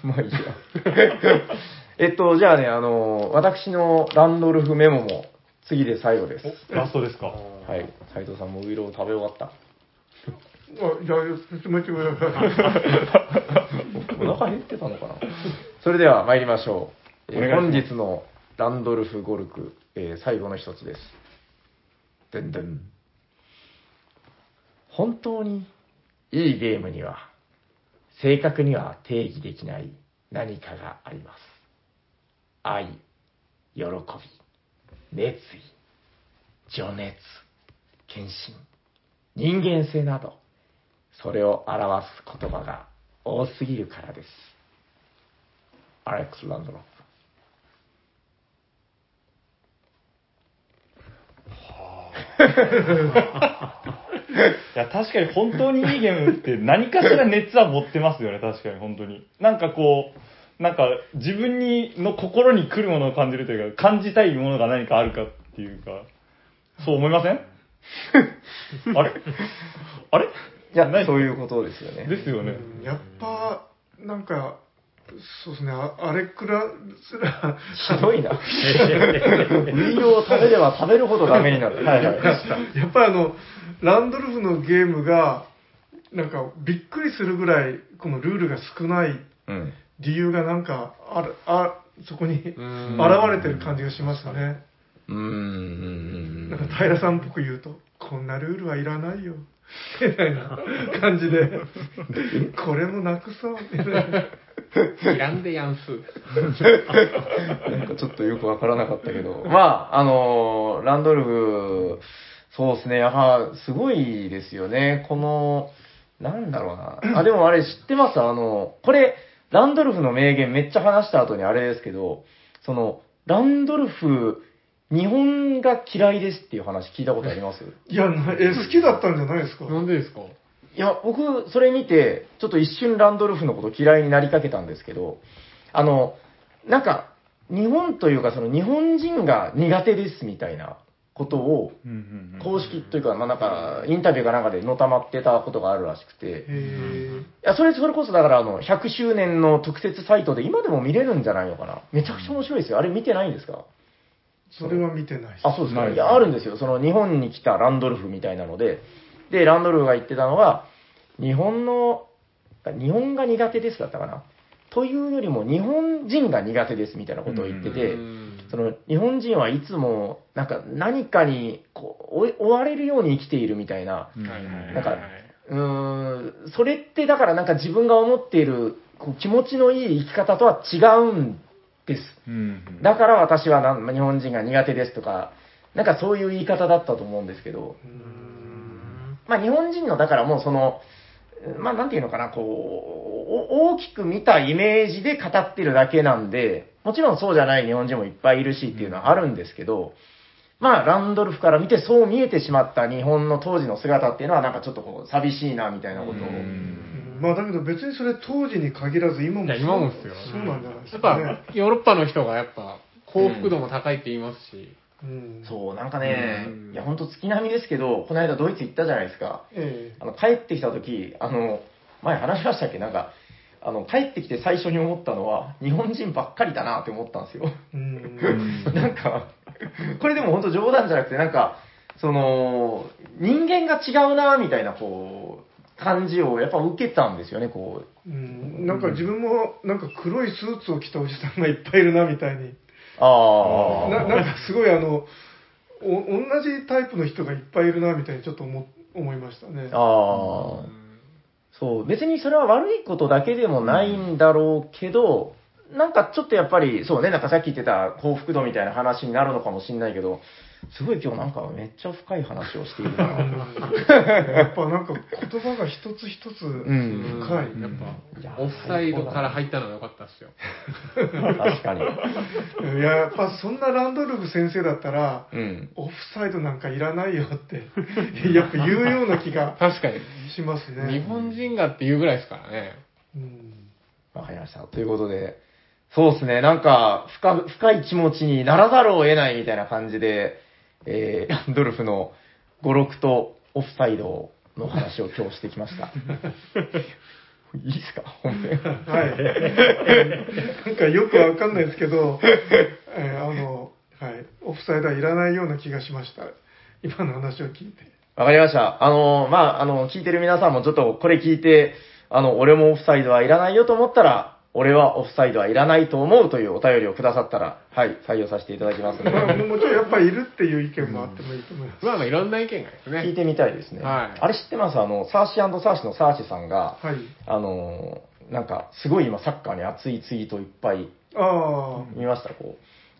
まあいいや。えっと、じゃあね、あの、私のランドルフメモも次で最後です。ラストですか。はい。斉藤さんもウイロを食べ終わった。あ、じゃあ、説明してください。お腹減ってたのかなそれでは参りましょう。えーお願いします本日のランドルフゴルク、えー最後の一つです。でんでん。本当にいいゲームには、正確には定義できない何かがあります。愛、喜び、熱意、情熱、献身、人間性など、それを表す言葉が多すぎるからです。アレックス・ランドロップ。いや、確かに本当にいいゲームって何かしら熱は持ってますよね、確かに本当に。なんかこう、なんか自分にの心に来るものを感じるというか、感じたいものが何かあるかっていうか、そう思いません？あれ？あれ？いやない、そういうことですよね。ですよね。うんやっぱ、なんか、そうですね、ああれくらすら、ひどいな。ウイロを食べれば食べるほどダメになる。はいはい。やっぱりあの、ランドルフのゲームが、なんかびっくりするぐらい、このルールが少ないうん。理由がなんか、ある、あ、そこに現んれてる感じがしますね。うーん。なんか平さんっぽく言うと、こんなルールはいらないよ。みたいな感じで、これもなくそう。みたいなんでやんす。なんかちょっとよくわからなかったけど。まあ、あの、ランドルフ、そうですね、やはすごいですよね。この、なんだろうな。あ、でもあれ知ってます？あの、これ、ランドルフの名言めっちゃ話した後にあれですけど、その、ランドルフ、日本が嫌いですっていう話聞いたことあります？いや、なえ、好きだったんじゃないですか？なんでですか？いや、僕、それ見て、ちょっと一瞬ランドルフのこと嫌いになりかけたんですけど、あの、なんか、日本というか、その日本人が苦手ですみたいなことを、公式というか、まあなんか、インタビューかなんかでのたまってたことがあるらしくて、いへや、それ、それこそだから、あの、100周年の特設サイトで今でも見れるんじゃないのかな。めちゃくちゃ面白いですよ。あれ見てないんですか？それは見てないです。あ、そうですか。いや、あるんですよ。その日本に来たランドルフみたいなので、で、ランドルフが言ってたのは、日本の、日本が苦手ですだったかな。というよりも日本人が苦手ですみたいなことを言ってて、うんその日本人はいつもなんか何かにこう追追われるように生きているみたいな、なんかうーん、それってだからなんか自分が思っているこう気持ちのいい生き方とは違うんです。うん。うんだから私はなん日本人が苦手ですとか、なんかそういう言い方だったと思うんですけど、まあ日本人の、だからもうその、まあなんていうのかな、こう、お大きく見たイメージで語ってるだけなんで、もちろんそうじゃない日本人もいっぱいいるしっていうのはあるんですけど、まあランドルフから見てそう見えてしまった日本の当時の姿っていうのはなんかちょっとこう寂しいなみたいなことを。うんまあだけど別にそれ当時に限らず今もいや今もですよそうなんじゃないですやっかね。ぱ、ヨーロッパの人がやっぱ、幸福度も高いって言いますし、うん。そう、なんかねうん、いや本当月並みですけど、この間ドイツ行ったじゃないですか。えあの、帰ってきた時、あの、前話しましたっけ？なんか、あの、帰ってきて最初に思ったのは、日本人ばっかりだなって思ったんですよ。えうん。なんか、これでも本当冗談じゃなくて、なんか、その、人間が違うな、みたいな、こう、感じをやっぱ受けたんですよね、こう。うん、なんか自分もなんか黒いスーツを着たおじさんがいっぱいいるなみたいにああ。ななんかすごいあのお同じタイプの人がいっぱいいるなみたいにちょっと思思いましたねああ。そう、別にそれは悪いことだけでもないんだろうけど、なんかちょっとやっぱり、そうね、なんかさっき言ってた幸福度みたいな話になるのかもしれないけど、すごい今日なんかめっちゃ深い話をしているな。やっぱなんか言葉が一つ一つん深い、やっぱ、オフサイドから入ったのが良かったっすよ。確かに。いややっぱそんなランドルフ先生だったらうん。オフサイドなんかいらないよってやっぱ言うような気が確かに。しますね日本人がっていうぐらいですからね。うんわかりました。ということで、そうですね、なんか深、深い気持ちにならざるを得ないみたいな感じで、えー、ラ ンドルフの語録とオフサイドの話を今日してきました。いいですか？本編。はい。なんかよくわかんないですけど、えーあの、はい。オフサイドはいらないような気がしました。今の話を聞いて。わかりました。あの、まあ、あの、聞いてる皆さんもちょっとこれ聞いて、あの、俺もオフサイドはいらないよと思ったら、俺はオフサイドはいらないと思うというお便りをくださったら、はい、採用させていただきますので、まあ、もちろんやっぱりいるっていう意見もあってもいいと思います。まあまあいろんな意見がですね。聞いてみたいですね。はいあれ知ってます？あの、サーシーサーシのサーシさんが、はい。あの、なんか、すごい今サッカーに熱いツイートいっぱいあ見ました、こう。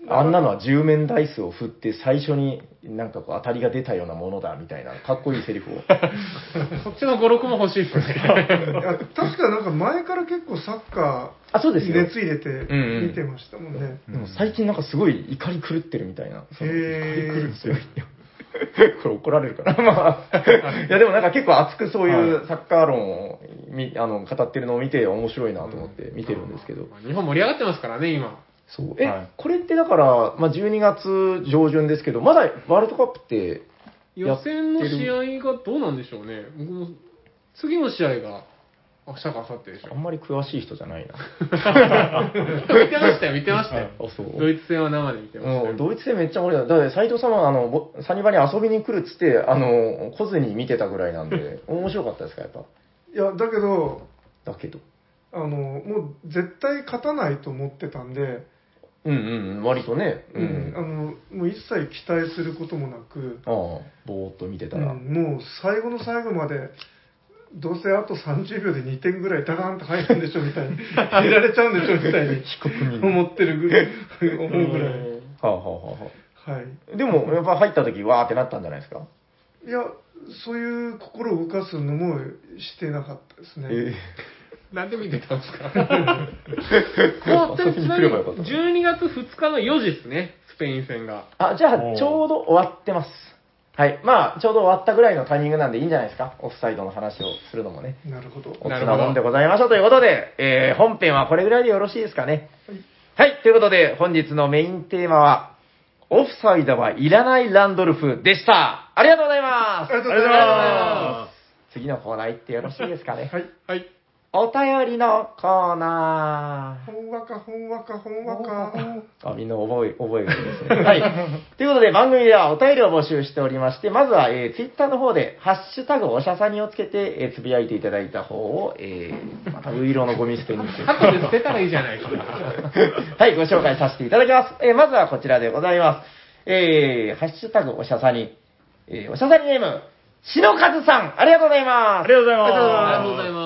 あんなのは10面ダイスを振って最初になんかこう当たりが出たようなものだみたいな、かっこいいセリフを。そっちの語録も欲しいですあ。ね。確かなんか前から結構サッカあ、そうです熱入れてんうん見てましたもんね。でも最近なんかすごい怒り狂ってるみたいな。その怒り狂ってる。これ怒られるかなまあ。いやでもなんか結構熱くそういうサッカー論をみあの語ってるのを見て面白いなと思って見てるんですけど。まあ日本盛り上がってますからね、今。そう。え、はいこれってだから、まあ12月上旬ですけど、まだワールドカップって、予選の試合がどうなんでしょうね。僕も次の試合が明日か明後日でしょあ。んまり詳しい人じゃないな。見てましたよ、見てましたよ。あ、そう。ドイツ戦は生で見てましたよ。うん、ドイツ戦めっちゃ盛り上がる。だって斉藤様はあの、ぼサニバに遊びに来るっつって、あの、来ずに見てたぐらいなんで、面白かったですか、やっぱ？いや、だけど、だけど。あの、もう絶対勝たないと思ってたんで、うんうんうん、割とね。ううんん。あの、もう一切期待することもなく、ああ、ぼーっと見てたうんら。もう最後の最後まで、どうせあと30秒で2点ぐらいダダンと入るんでしょみたいに、入れられちゃうんでしょみたいに被告人。思ってるぐらい、思うぐらい。はあ、はあはあははい。あ、でも、やっぱ入った時、わーってなったんじゃないですか？いや、そういう心を動かすのもしてなかったですね。えなんで見てたんですか？もう遊びに来ればよかった12月2日の4時ですね、スペイン戦が。あ、じゃあ、ちょうど終わってます。はい。まあ、ちょうど終わったぐらいのタイミングなんでいいんじゃないですか？オフサイドの話をするのもね。なるほど。おつなるほどなもんでございましょうということで、えー、本編はこれぐらいでよろしいですかね？はい。ということで、本日のメインテーマは、オフサイドはいらないランドルフでした。ありがとうございます。ありがとうございます次のコーナー行ってよろしいですかね？はい。はい。お便りのコーナー。ほんわかほんわかほんわか。あ、みんな覚え、覚えがいいですね。はい。ということで、番組ではお便りを募集しておりまして、まずは、えー、ツイッターの方で、ハッシュタグおしゃさにをつけて、えーつぶやいていただいた方を、えー、また、ウイロのゴミ捨てにして。後で捨てたらいいじゃないですか。はい、ご紹介させていただきます。えーまずはこちらでございます。えー、ハッシュタグおしゃさに、えー、おしゃさにネーム、しのかずさん、ありがとうございます。ありがとうございます。ありがとうございます。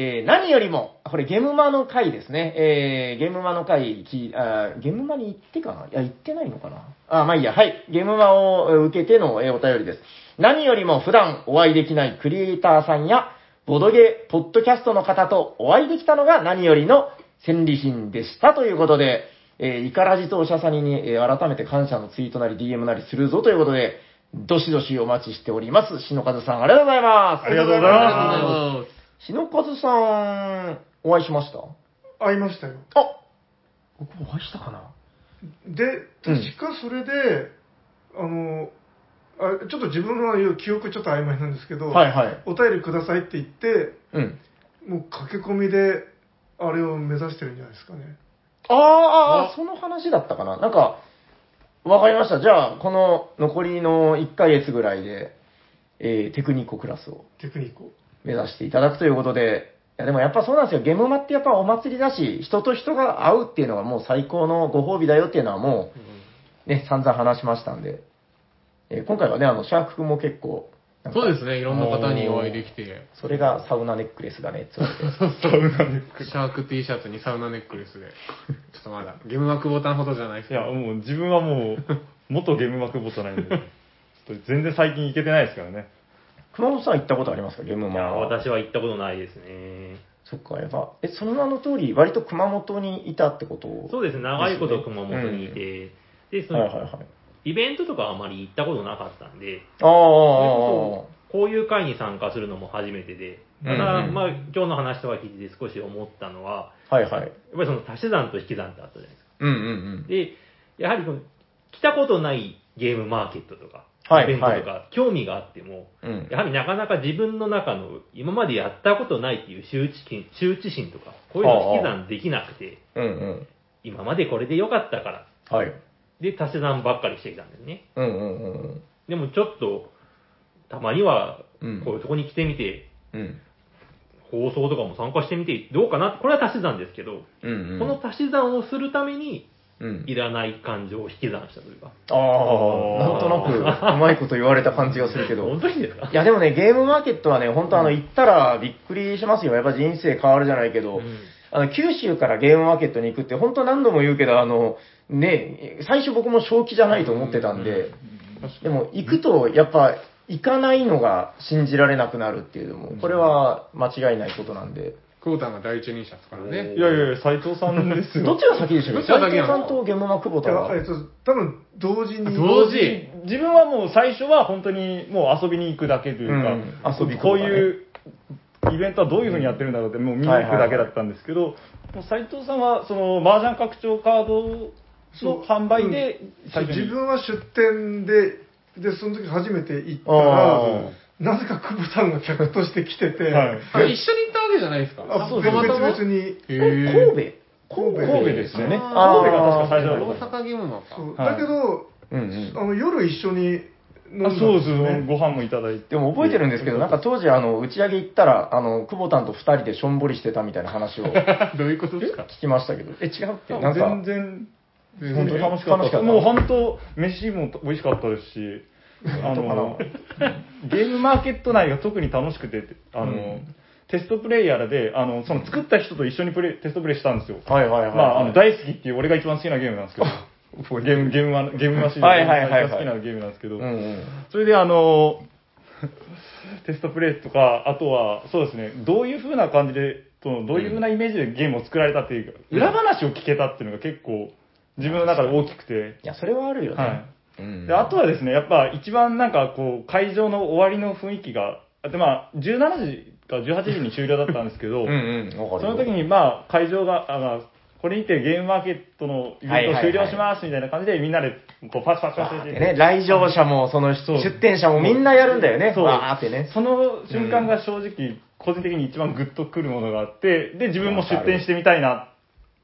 えー何よりも、これゲムマの回ですね。えーゲムマの回きあ、ゲムマに行ってかな？いや、行ってないのかな？あ、まあいいや。はい。ゲムマを受けての、えーお便りです。何よりも普段お会いできないクリエイターさんや、ボドゲ、ポッドキャストの方とお会いできたのが何よりの戦利品でしたということで、えーイカラジとおしゃさにに、えー改めて感謝のツイートなり DM なりするぞということで、どしどしお待ちしております。篠和さん、ありがとうございます。ありがとうございまが篠和さん、お会いしました？会いましたよ。あ僕お会いしたかな？で、確かそれで、あの、あちょっと自分の言う記憶ちょっと曖昧なんですけど、はいはい。お便りくださいって言って、うん。もう駆け込みで、あれを目指してるんじゃないですかね。あーあー、あその話だったかな？なんか、わかりました。じゃあ、この残りの1ヶ月ぐらいで、えー、テクニコクラスをテクニックを。目指していただくということで、いやでもやっぱそうなんですよ。ゲームマってやっぱお祭りだし、人と人が会うっていうのがもう最高のご褒美だよっていうのはもう、ね、散々話しましたんで、えー今回はね、あの、シャーク君も結構、そうですね、いろんな方にお会いできて。それがサウナネックレスがね、つわれて。サウナネック。シャーク T シャツにサウナネックレスで。ちょっとまだ、ゲーム枠ボタンほどじゃないですけど。いや、もう自分はもう、元ゲームマクボトないんで、ちょっと全然最近行けてないですからね。熊本さん行ったことありますか？ゲームいや。私は行ったことないですね。そっか、やっぱ、え、その名の通り、割と熊本にいたってこと？そうですね、長いこと熊本にいて、で、その、はいはいはい。イベントとかはあまり行ったことなかったんで、ああ、こういう会に参加するのも初めてで、ただ、うんうんまあ、今日の話とか聞いて少し思ったのは、はいはい。やっぱりその足し算と引き算ってあったじゃないですか。うんうんうん。で、やはりこの、来たことないゲームマーケットとか、はいイベントとか、興味があっても、うんやはりなかなか自分の中の今までやったことないっていう羞恥心羞恥心とか、こういうのを引き算できなくて、うんうん。今までこれでよかったから、はい。で、足し算ばっかりしてきたんですね。うんうんうんでもちょっと、たまにはうん、こういうとこに来てみて、うん。うん。放送とかも参加してみてどうかなこれは足し算ですけど、うんうん。この足し算をするために、うん。いらない感情を引き算したというか。ああ、なんとなく、うまいこと言われた感じがするけど。本当にですか？いやでもね、ゲームマーケットはね、本当あの、行ったらびっくりしますよ。やっぱ人生変わるじゃないけど、うん。あの、九州からゲームマーケットに行くって、本当何度も言うけど、あの、ね、最初僕も正気じゃないと思ってたんで、でも行くと、やっぱ、行かないのが信じられなくなるっていうのも、これは間違いないことなんで。クォーターが第一人者ですからね。いやいやいや、斎藤さんですよ。どっちが先でしたっどっけ斉藤ちが先なの？さんとゲームマ久保田は。えっと、多分同時に。同時自分はもう最初は本当にもう遊びに行くだけというか、うん遊びこういうイベントはどういうふうにやってるんだろうって、もう見に行くだけだったんですけど、もう斉藤さんはその麻雀拡張カードの販売でそう最初に自分は出店で、で、その時初めて行ったあら、なぜか久保さんが客として来てて、はい。あ、一緒に行ったわけじゃないですか。あ、そうたまたま？別々に。へえ神戸？神戸。神戸ですよね。神戸が確か最初だ大った。阪ゲームマか。だけど、うんうん。あの夜一緒にあそうです。よね。ご飯もいただいて。でも覚えてるんですけど、なんか当時、あの、打ち上げ行ったら、あの、久保田んと二人でしょんぼりしてたみたいな話を聞 どういうことですか？きましたけど、え、違うって、なんか全、然、本当に楽しかった。楽しかった。もう本当、飯も美味しかったですし、あの、ゲームマーケット内が特に楽しくて、あの、うんテストプレイヤーで、あの、その作った人と一緒にプレイ、テストプレイしたんですよ。はいはいはいはい。まあ、あの、大好きっていう、俺が一番好きなゲームなんですけど、ゲーム、ゲームマ、ゲームマシンではいはいはいはい一番好きなゲームなんですけど、うんうん。それであの、テストプレイとか、あとは、そうですね、どういう風な感じで、どういう風なイメージでゲームを作られたっていうか、裏話を聞けたっていうのが結構、自分の中で大きくて、いや、それはあるよね。はい。うんで、あとはですね、やっぱ一番なんかこう、会場の終わりの雰囲気が、あでまあ、17時か18時に終了だったんですけど、うんうん。その時にまあ、会場が、あまあこれにてゲームマーケットのイベントを終了しますみたいな感じで、みんなでこうパチパチパチパチでね、来場者も、そのそう出店者もみんなやるんだよね。そうわーってね。その瞬間が正直、個人的に一番グッとくるものがあって、で、自分も出店してみたいな。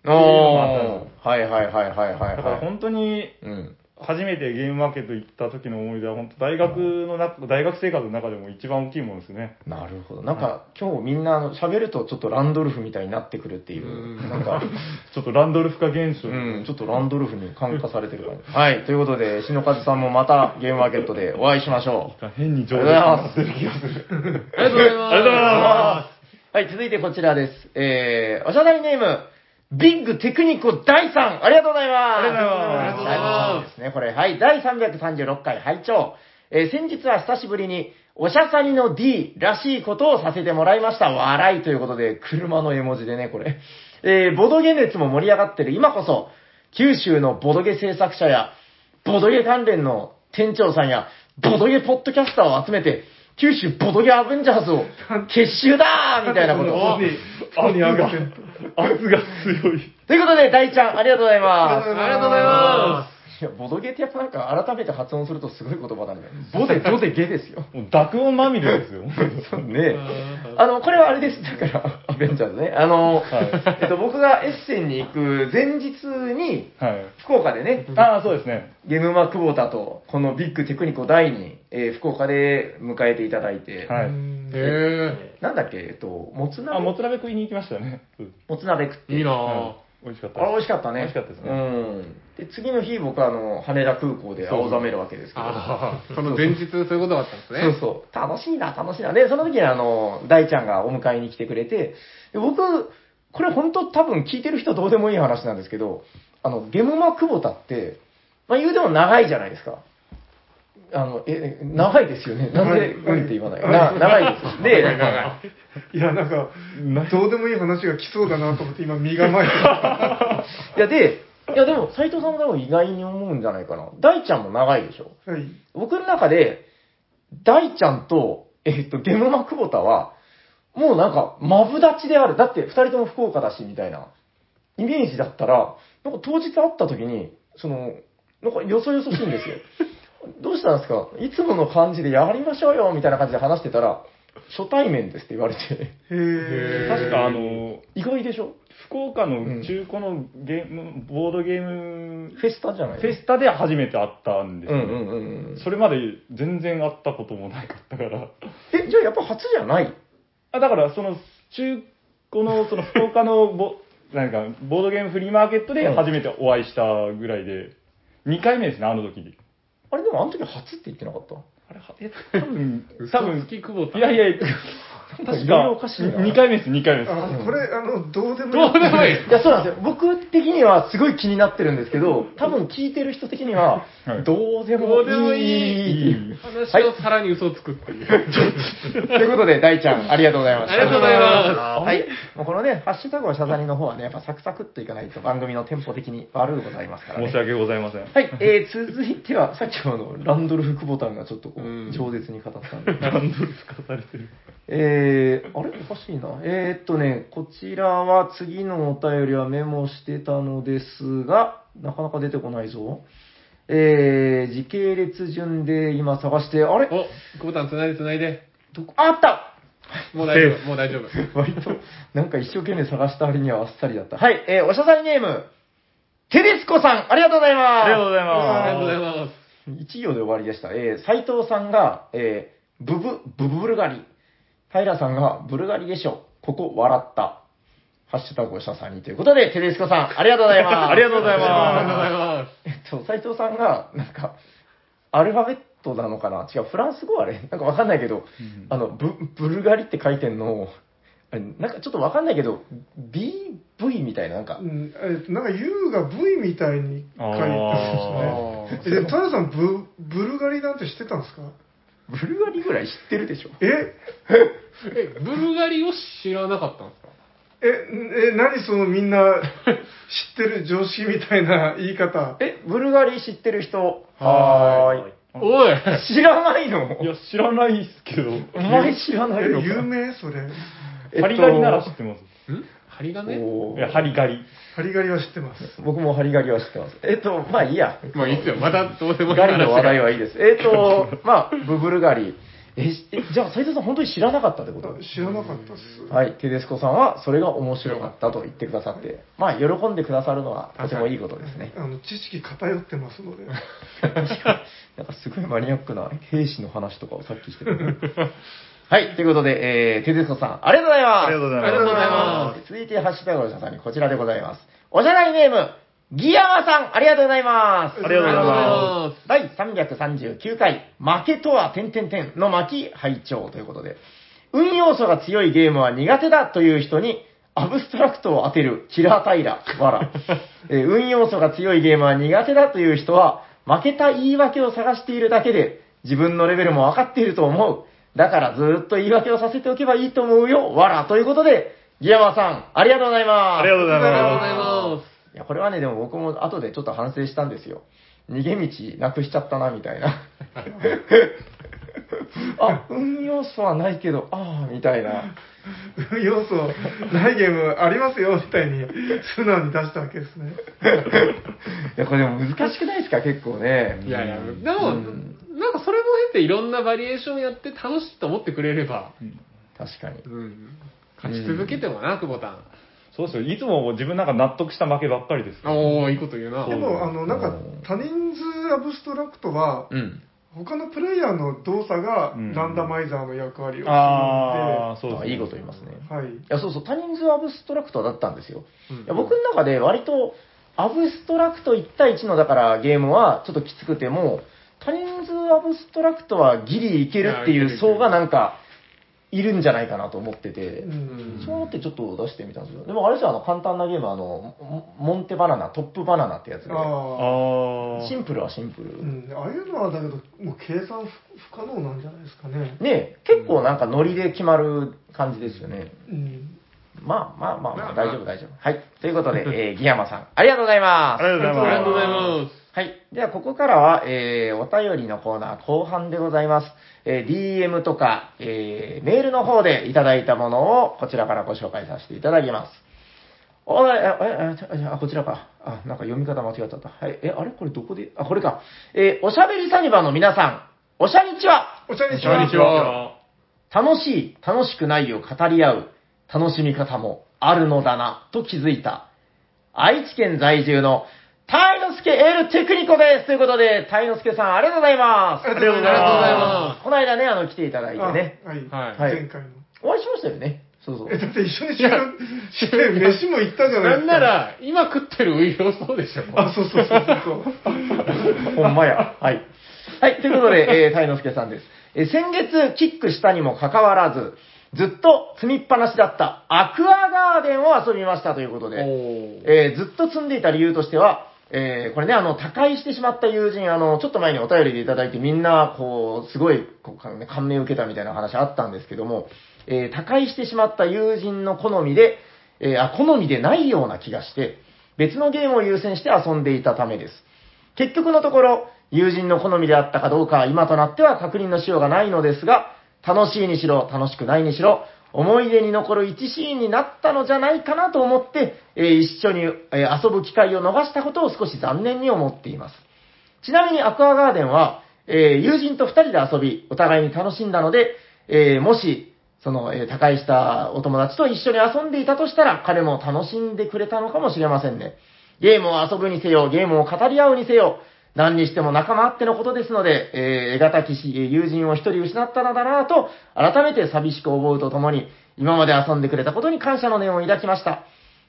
おー。はいはいはいはいはいはい。だから本当に、うん。初めてゲームマーケット行った時の思い出は、本当大学の中、大学生活の中でも一番大きいものですね。なるほど。なんか、今日みんなあの喋るとちょっとランドルフみたいになってくるっていうう、んなんか、ちょっとランドルフ化現象。うん、ちょっとランドルフに感化されてる感じ。はい、ということで、篠和さんもまたゲームマーケットでお会いしましょう。変に上手になってる気がする。ありがとうございます。ありがとうございます。はい、続いてこちらです。えー、おしゃだりネーム、ビッグテクニコ第3、ありがとうございます。ありがとうございます。ありがとうございます。です。ね、これ、はい、第336回拝聴えー先日は久しぶりに、おしゃさりの D らしいことをさせてもらいました。笑いということで、車の絵文字でね、これ。えー、ボドゲ熱も盛り上がってる今こそ、九州のボドゲ制作者や、ボドゲ関連の店長さんや、ボドゲポッドキャスターを集めて、九州ボドゲアベンジャーズを結集だーみたいなことを。圧が強い。ということで、大ちゃん、ありがとうございます。ありがとうございまいや、ボドゲってやっぱなんか改めて発音するとすごい言葉だね。ボで、ドでゲですよ。もう濁音まみれですよ。そうね。あの、これはあれです。だから、ア ベンジャーズね。あの、はいえっと、僕がエッセンに行く前日に、はい。福岡でね、ああ、そうですね。ゲームマ久保田と、このビッグテクニコ第に、えー福岡で迎えていただいて、はい。へえ。なんだっけ、えっと、もつ鍋？あ、もつ鍋食いに行きましたね。うんもつ鍋食って。いいなうんぁ。美味しかったあれ美味しかったね。美味しかったですね。うん。で、次の日、僕はあの、羽田空港で青ざめるわけですけど。ああ、その前日そういうことがあったんですね。そうそう。楽しいな、楽しいな。で、その時にあの、大ちゃんがお迎えに来てくれて、で僕、これ本当多分聞いてる人どうでもいい話なんですけど、あの、ゲムマ久保田って、まあ言うでも長いじゃないですか。あの、え、え長いですよね。なんで、うんって言わない？な長いです。で、長いや、なんか、どうでもいい話が来そうだなと思って今身構えてた。いや、で、いやでも、斎藤さんも多分意外に思うんじゃないかな。大ちゃんも長いでしょ。はい。僕の中で、大ちゃんと、えっと、ゲムマ久保田は、もうなんか、マブダチである。だって、二人とも福岡だし、みたいな、イメージだったら、なんか当日会った時に、その、なんかよそよそしいんですよ。どうしたんですか？いつもの感じでやりましょうよ、みたいな感じで話してたら、初対面ですって言われて、へえ。確かあの、意外でしょ？福岡の中古のゲーム、ボードゲームフェスタじゃないフェスタで初めて会ったんですよ、うんうんうんうん。それまで全然会ったこともなかったから。え、じゃあやっぱ初じゃない？あだから、その中古の、その福岡のボ、なんか、ボードゲームフリーマーケットで初めてお会いしたぐらいで、2回目ですね、あの時に。あれでもあの時初って言ってなかった？あれ、はえ、多分、嘘多分つ、き久保田。いやいや、確いろいろおか、かしいな。2回目です、2回目です。あ、これ、あの、どうでもどうでもいい。いや、そうなんですよ。僕的にはすごい気になってるんですけど、多分聞いてる人的にはは、いどうでもどうでもいいい。い話をさらに嘘をつくっていう。ということで、大ちゃん、ありがとうございました。ありがとうございますはい。もうこのね、ハッシュタグはシャザニの方はね、やっぱサクサクっといかないと番組のテンポ的に悪うございますからね。申し訳ございません。はい、えー、続いては、さっきのあの、ランドルフ・クボタンがちょっとこう、うん饒舌に語ったんで。ランドルス化されてる。えー、あれ？おかしいな。えー、っとね、こちらは次のお便りはメモしてたのですが、なかなか出てこないぞ。えー、時系列順で今探して、あれ？お、久保田つないでつないで。どこ？あったもう大丈夫、もう大丈夫。割と、なんか一生懸命探した割にはあっさりだった。はい、えー、おしゃさりネーム、テレスコさん、ありがとうございます。ありがとうございあます。りがとうございます。一行で終わりでした。えー、斉藤さんが、えー、ブブ、ブブブルガリ。平さんが、ブルガリでしょ。ここ、笑った。ハッシュタグおしゃさんにということで、テレスコさん、ありがとうございます。ありがとうございありがとうごまざいます。えっと、斉藤さんが、なんか、アルファベットなのかな？違う、フランス語あれ？なんかわかんないけど、あの、ブ、ブルガリって書いてんの、あれなんかちょっとわかんないけど、BV みたいな、なんかう、ん、えなんか U が V みたいに書いてますね。え、で、タラさん、ブ、ブルガリなんて知ってたんですか？ブルガリぐらい知ってるでしょえ？え、ブルガリを知らなかったんですか？え、え、何そのみんな知ってる常識みたいな言い方？え、ブルガリ知ってる人？はーい。おい知らないの？いや、知らないっすけど。お前知らないの有名？それ。えっとハリガリなら知ってます。ん？針金？おーいや、ハリガリ。ハリガリは知ってます。僕もハリガリは知ってます。えっと、まあいいや。まあいいっすよ。またどうでもいいガリの話題は。はいいです。えっと、まあ、ブブルガリ。え、じゃあ、斉藤さん本当に知らなかったってこと？あ知らなかったっす。はい、テデスコさんはそれが面白かったと言ってくださって、まあ、喜んでくださるのはとてもいいことですね。あの、知識偏ってますので。なんかすごいマニアックな兵士の話とかをさっきしてた。はい、ということで、えー、テデスコさん、ありがとうございます。ありがとうございます。続いて、ハッシュタグのおしゃさんにこちらでございます。おしゃないネーム、ギヤマさん、ありがとうございます。ありがとうございまます。第339回、負けとは、点々点の巻拝聴ということで、運要素が強いゲームは苦手だという人に、アブストラクトを当てるキラータイラ、わら。えー運要素が強いゲームは苦手だという人は、負けた言い訳を探しているだけで、自分のレベルも分かっていると思う。だからずーっと言い訳をさせておけばいいと思うよ、わら。ということで、ギヤマさん、ありがとうございます。ありがとうございありがとうごまざいます。いや、これはね、でも僕も後でちょっと反省したんですよ。逃げ道なくしちゃったな、みたいな。あ、運要素はないけど、ああ、みたいな。要素ないゲームありますよ、みたいに素直に出したわけですね。いや、これでも難しくないですか、結構ね。いやいや、うんでも、うんなんかそれも経ていろんなバリエーションやって楽しいと思ってくれれば、確かに。うん、勝ち続けてもな、久保田ん。そうですよ。いつも自分なんか納得した負けばっかりですから。おー、いいこと言うな。でも、あの、なんかうん、多人数アブストラクトは、うん。他のプレイヤーの動作がうんランダマイザーの役割をするああ、そうですね。あいいこと言いますね。ので、はい。いや、そうそう、多人数アブストラクトだったんですよ。うんいや僕の中で割と、アブストラクト1対1のだからゲームはちょっときつくても、多人数アブストラクトはギリいけるっていう層がなんか、いるんじゃないかなと思ってて、うんそう思ってちょっと出してみたんですよ。でもあれですよ、あの、簡単なゲームはあの、モモンテバナナ、トップバナナってやつで。シンプルはシンプル。うん、ああいうのはだけど、もう計算不不可能なんじゃないですかね。ね結構なんかノリで決まる感じですよね。うん。まあまあまあまあ、まあまあ大丈夫大丈夫。はい。ということで、えー、ギヤマさん、ありがとうございます。ありがとうございます。ありがとうございます。はい。では、ここからは、えー、お便りのコーナー後半でございます。えー、DM とか、えー、メールの方でいただいたものを、こちらからご紹介させていただきます。おい、え、え、え、あ、こちらか。あ、なんか読み方間違っちゃった。はい。え、あれ？これどこで、あ、これか。えー、おしゃべりサニバの皆さん、おしゃにちはおしゃれにしこんにちは。楽しい、楽しくないを語り合う、楽しみ方もあるのだな、と気づいた。愛知県在住の、タイノスケエルテクニコです。ということで、タイノスケさん、ありがとうございます。ありがとうございますありがとうございまこの間ね、あの、来ていただいてね。あはい。はいはい前回の。お会いしましたよね。そうそうえ、。だって一緒に仕事して、飯も行ったじゃないなんですか。なら、今食ってるウイローそうでしょ。あ、そうそうそうそう。ほんまや。はい。はい、ということで、えー、タイノスケさんです。えー先月、キックしたにもかかわらず、ずっと積みっぱなしだったアクアガーデンを遊びましたということで、おーえーずっと積んでいた理由としては、えーこれね、あの、他界してしまった友人、あの、ちょっと前にお便りでいただいて、みんな、こう、すごい、こうね感銘を受けたみたいな話あったんですけども、えー他界してしまった友人の好みで、えーあ、好みでないような気がして、別のゲームを優先して遊んでいたためです。結局のところ、友人の好みであったかどうか今となっては確認のしようがないのですが、楽しいにしろ、楽しくないにしろ、思い出に残る一シーンになったのじゃないかなと思って、えー一緒に、え遊ぶ機会を逃したことを少し残念に思っています。ちなみにアクアガーデンは、えー友人と二人で遊び、お互いに楽しんだので、えーもし、その、えー他界したお友達と一緒に遊んでいたとしたら、彼も楽しんでくれたのかもしれませんね。ゲームを遊ぶにせよ、ゲームを語り合うにせよ、何にしても仲間あってのことですので、えー、得難きし友人を一人失ったのだなぁと、改めて寂しく思うとともに、今まで遊んでくれたことに感謝の念を抱きました。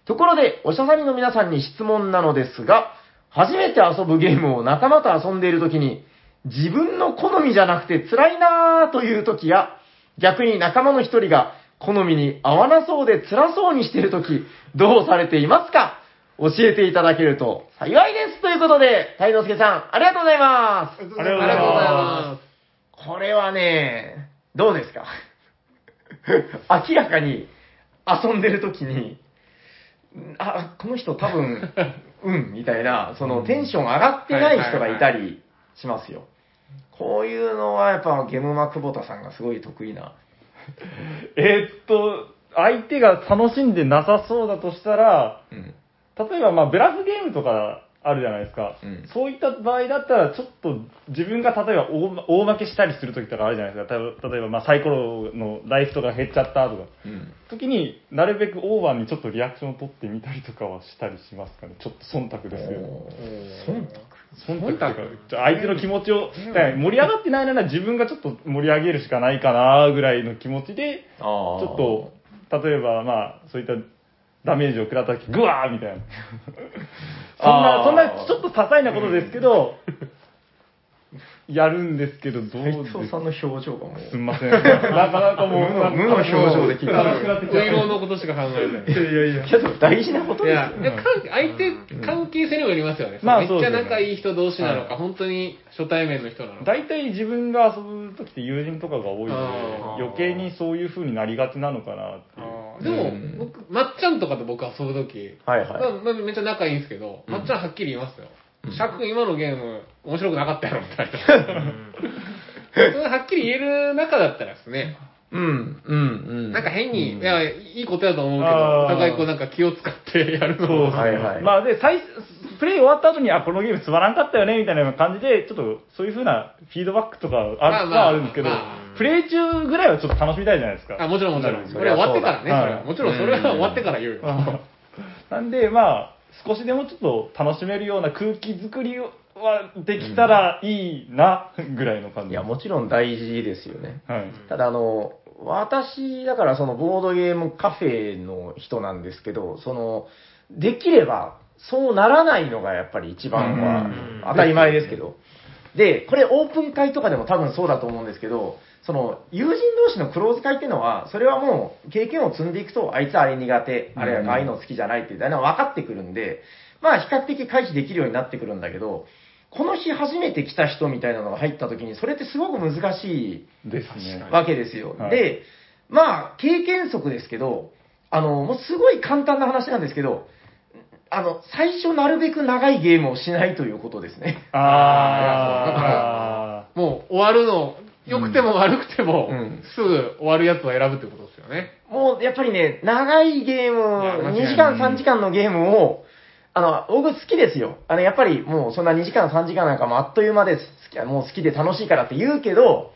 ところで、おしゃさりの皆さんに質問なのですが、初めて遊ぶゲームを仲間と遊んでいるときに、自分の好みじゃなくて辛いなぁというときや、逆に仲間の一人が好みに合わなそうで辛そうにしているとき、どうされていますか？教えていただけると幸いですということで、太之助さん、ありがとうございます。ありがとうございありがとうございままこれはね、どうですか？明らかに遊んでる時に、あ、この人多分、うん、みたいな、そのテンション上がってない人がいたりしますよ。こういうのはやっぱゲムマ久保田さんがすごい得意な。えーっと、相手が楽しんでなさそうだとしたら、うん。例えば、まあ、ブラフゲームとかあるじゃないですか、うん。そういった場合だったら、ちょっと自分が例えば大大負けしたりする時とかあるじゃないですか、た例えば、まあ、サイコロのライフとか減っちゃったとか、うん。時になるべくオーバーにちょっとリアクションを取ってみたりとかはしたりしますかね、ちょっと忖度ですよ。忖度忖度。っていうか相手の気持ちを、盛り上がってないなら自分がちょっと盛り上げるしかないかなぐらいの気持ちで、ちょっと、例えば、まあ、そういったダメージを食らった時、グワーみたいな。そんな、そんな、ちょっと些細なことですけど、やるんですけど、どう斉です？藤さんの表情がもう。すんません。なかなかもう、無の表情で聞いてる悲しくなってのことしか考えてない。いやいやいや。けど大事なこといですよ、。やいや関相手、関係性にもよりますよね。まあめっちゃ仲いい人同士なのか、はい本当に初対面の人なのか。大体自分が遊ぶ時って友人とかが多いので余計にそういう風になりがちなのかなっていうでも、うん僕、まっちゃんとかと僕遊ぶとき、はいはい。まあめっちゃ仲いいんですけど、うんまっちゃんはっきり言いますよ。うんシャーク君今のゲーム面白くなかったやろみたいな。それはっきり言える中だったらですね、うん、うん、うん。なんか変に、うんいや、いいことだと思うけど、あーお互いこうなんか気を使ってやるのも、はいはい。まあで、最、プレイ終わった後に、あ、このゲームつまらんかったよね、みたいな感じで、ちょっと、そういう風なフィードバックとかある、まあるんですけどまあ、プレイ中ぐらいはちょっと楽しみたいじゃないですか。あ、もちろんもちろん。そこれ終りゃそうだわってからね、それははいもちろんそれは終わってから言うよ。うんなんで、まあ、少しでもちょっと楽しめるような空気作りはできたらいいな、ぐらいの感じ。いや、もちろん大事ですよね。はい。ただあの、私、だからそのボードゲームカフェの人なんですけど、その、できれば、そうならないのがやっぱり一番はうん当たり前ですけど。で、これオープン会とかでも多分そうだと思うんですけど、その、友人同士のクローズ会っていうのは、それはもう経験を積んでいくと、あいつあれ苦手、あれはああいうの好きじゃないっていうのは分かってくるんで、まあ比較的回避できるようになってくるんだけど、この日初めて来た人みたいなのが入った時に、それってすごく難しいですね。わけですよ。はいで、まあ、経験則ですけど、あの、もうすごい簡単な話なんですけど、あの、最初なるべく長いゲームをしないということですね。あー。もう終わるの、良くても悪くても、うんすぐ終わるやつを選ぶってことですよね。もう、やっぱりね、長いゲーム、間違いない2時間、3時間のゲームを、あの、僕好きですよ。あの、やっぱりもうそんな2時間、3時間なんかもあっという間です。好きもう好きで楽しいからって言うけど、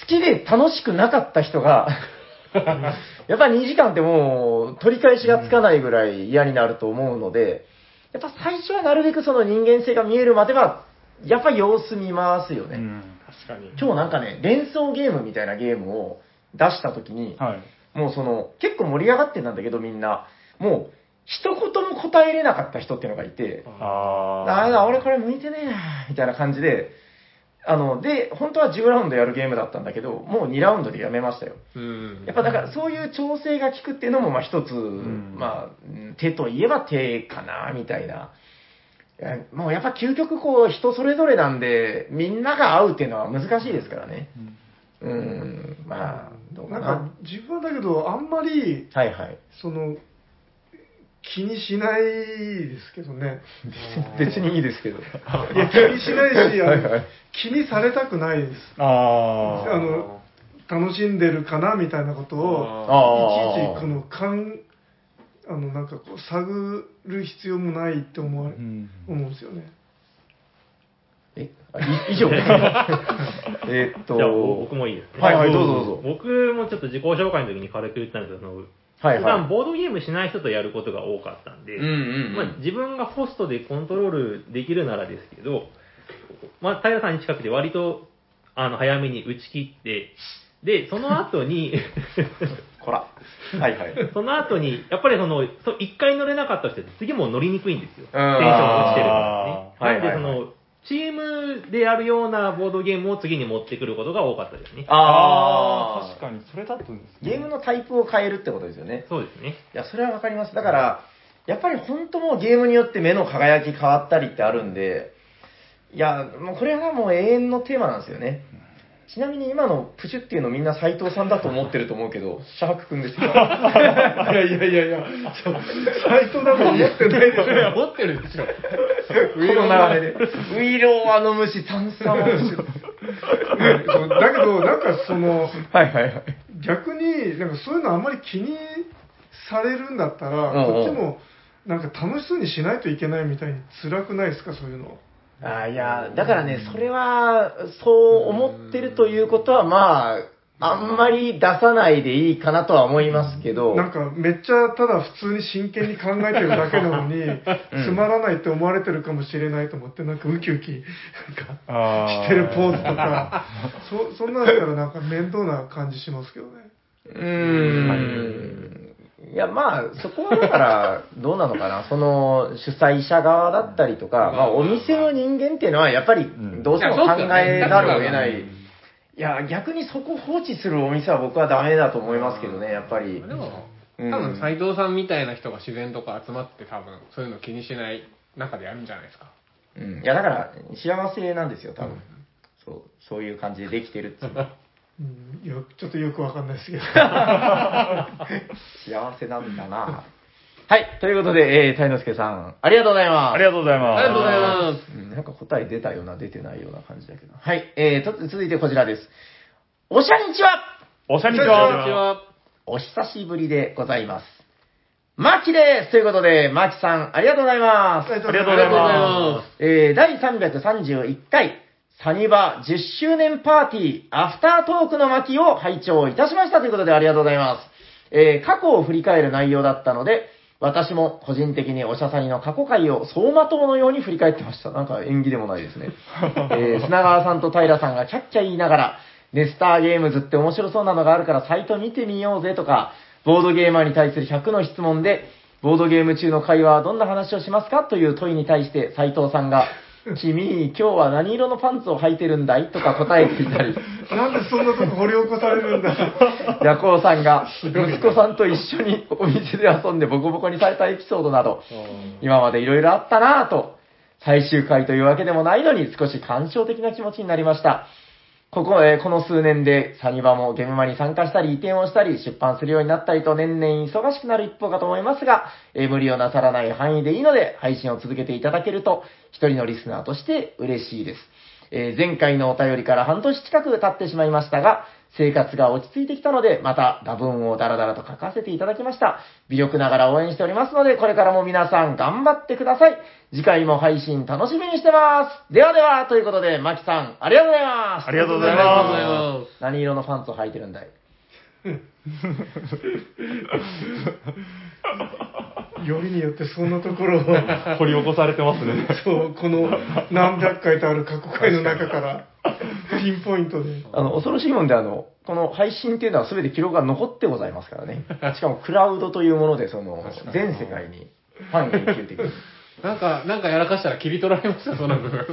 好きで楽しくなかった人が、やっぱ2時間ってもう取り返しがつかないぐらい嫌になると思うので、やっぱ最初はなるべくその人間性が見えるまでは、やっぱ様子見ますよね。うん。確かに。今日なんかね、連想ゲームみたいなゲームを出した時に、はい。もうその、結構盛り上がってんだけどみんな、もう、一言も答えれなかった人っていうのがいて。ああ、俺これ向いてねえな、みたいな感じで、あの、で、本当は10ラウンドやるゲームだったんだけど、もう2ラウンドでやめましたよ。うん。やっぱだからそういう調整が効くっていうのも、まあ一つ、んまあ、うん手といえば手かな、みたいな。もうやっぱ究極こう人それぞれなんで、みんなが合うっていうのは難しいですからね。うん、まあ、どうかな。なんか自分はだけどあんまりはいはい。その気にしないですけどね 別にいいですけど。いや気にしないしあのはいはい気にされたくないですあー。あの楽しんでるかなみたいなことをいちいちこの勘あのなんかこう探る必要もないって思われ、うん思うんですよねえ、以上？えーっと、じゃあ、僕もいいですね。はいはい、どうぞどうぞ。僕もちょっと自己紹介の時に軽く言ったんですけど、はいはい段ボードゲームしない人とやることが多かったんで、うんうんうんまあ、自分がホストでコントロールできるならですけど、まあ、平さんに近くて割とあの早めに打ち切って、で、その後に、こら。はいはい。その後に、やっぱりその、そ一回乗れなかった人って次も乗りにくいんですよ。テンうんション落ちてるからね。はいはいはいの、チームでやるようなボードゲームを次に持ってくることが多かったですね。あ確かに、それだとですね。ゲームのタイプを変えるってことですよね。そうですね。いや、それはわかります。だから、やっぱり本当もうゲームによって目の輝き変わったりってあるんで、いや、もうこれはもう永遠のテーマなんですよね。ちなみに今のプシュっていうのみんな斎藤さんだと思ってると思うけど、シャークくんですよ。いやいやいやいや斎藤だと思ってないでしょ持ってるでしょ。この流れで。ウイローは飲むし、炭酸は飲むし。そうだけどなんかそのはいはいはい。逆になんかそういうのあんまり気にされるんだったら、こっちもなんか楽しそうにしないといけないみたいに辛くないですか？そういうのあーいや、だからね、それは、そう思ってるということは、まあ、あんまり出さないでいいかなとは思いますけど、なんかめっちゃただ普通に真剣に考えてるだけなのに、つまらないって思われてるかもしれないと思ってなんかウキウキなんかしてるポーズとか。そそんなんだったらなんか面倒な感じしますけどね。うーん。いや、まあ、そこはだから、どうなのかな。その、主催者側だったりとか、まあ、お店の人間っていうのは、やっぱり、どうしても考えざるを得ない。いや、逆にそこ放置するお店は僕はダメだと思いますけどね、やっぱり。でも、うん多分斎藤さんみたいな人が自然とか集まって多分そういうの気にしない中でやるんじゃないですか。うん。いや、だから、幸せなんですよ、多分。そう、そういう感じでできてるっていう。うんよちょっとよくわかんないですけど幸せなんだな。はい。ということで、えー、たいのすけさん、ありがとうございます。ありがとうございます。ありがとうございます。うんなんか答え出たような、出てないような感じだけど。はい。えー、と、続いてこちらです。おしゃにちはおしゃにちこんにちは。は。お久しぶりでございます。マキですということで、マキさん、ありがとうございます。ありがとうございありがとうございまます。えー、第331回、サニバ10周年パーティー、アフタートークの巻を拝聴いたしましたということでありがとうございます。えー、過去を振り返る内容だったので、私も個人的におしゃさにの過去回を走馬灯のように振り返ってました。なんか縁起でもないですね。えー、砂川さんと平さんがキャッキャ言いながら、ネスターゲームズって面白そうなのがあるからサイト見てみようぜとか、ボードゲーマーに対する100の質問で、ボードゲーム中の会話はどんな話をしますかという問いに対して斉藤さんが、君、今日は何色のパンツを履いてるんだい？とか答えていたり、なんでそんなとこ掘り起こされるんだ？ヤコウさんが、息子さんと一緒にお店で遊んでボコボコにされたエピソードなど、今までいろいろあったなぁと、最終回というわけでもないのに少し感傷的な気持ちになりました。ここ、えーこの数年でサニバもゲームマに参加したり移転をしたり出版するようになったりと年々忙しくなる一方かと思いますが、えー無理をなさらない範囲でいいので配信を続けていただけると一人のリスナーとして嬉しいです。えー前回のお便りから半年近く経ってしまいましたが、生活が落ち着いてきたので、また打文をダラダラと書かせていただきました。微力ながら応援しておりますので、これからも皆さん頑張ってください。次回も配信楽しみにしてます。ではでは、ということで、マキさん、ありがとうございます。ありがとうございます。何色のパンツを履いてるんだい？よりによってそんなところを、す。掘り起こされてますね。そう、この何百回とある過去回の中から、ピンポイントで。あの、恐ろしいもんで、あの、この配信っていうのは全て記録が残ってございますからね。しかもクラウドというもので、その、全世界にファン永久的に。なんか、なんかやらかしたら切り取られました、その部分。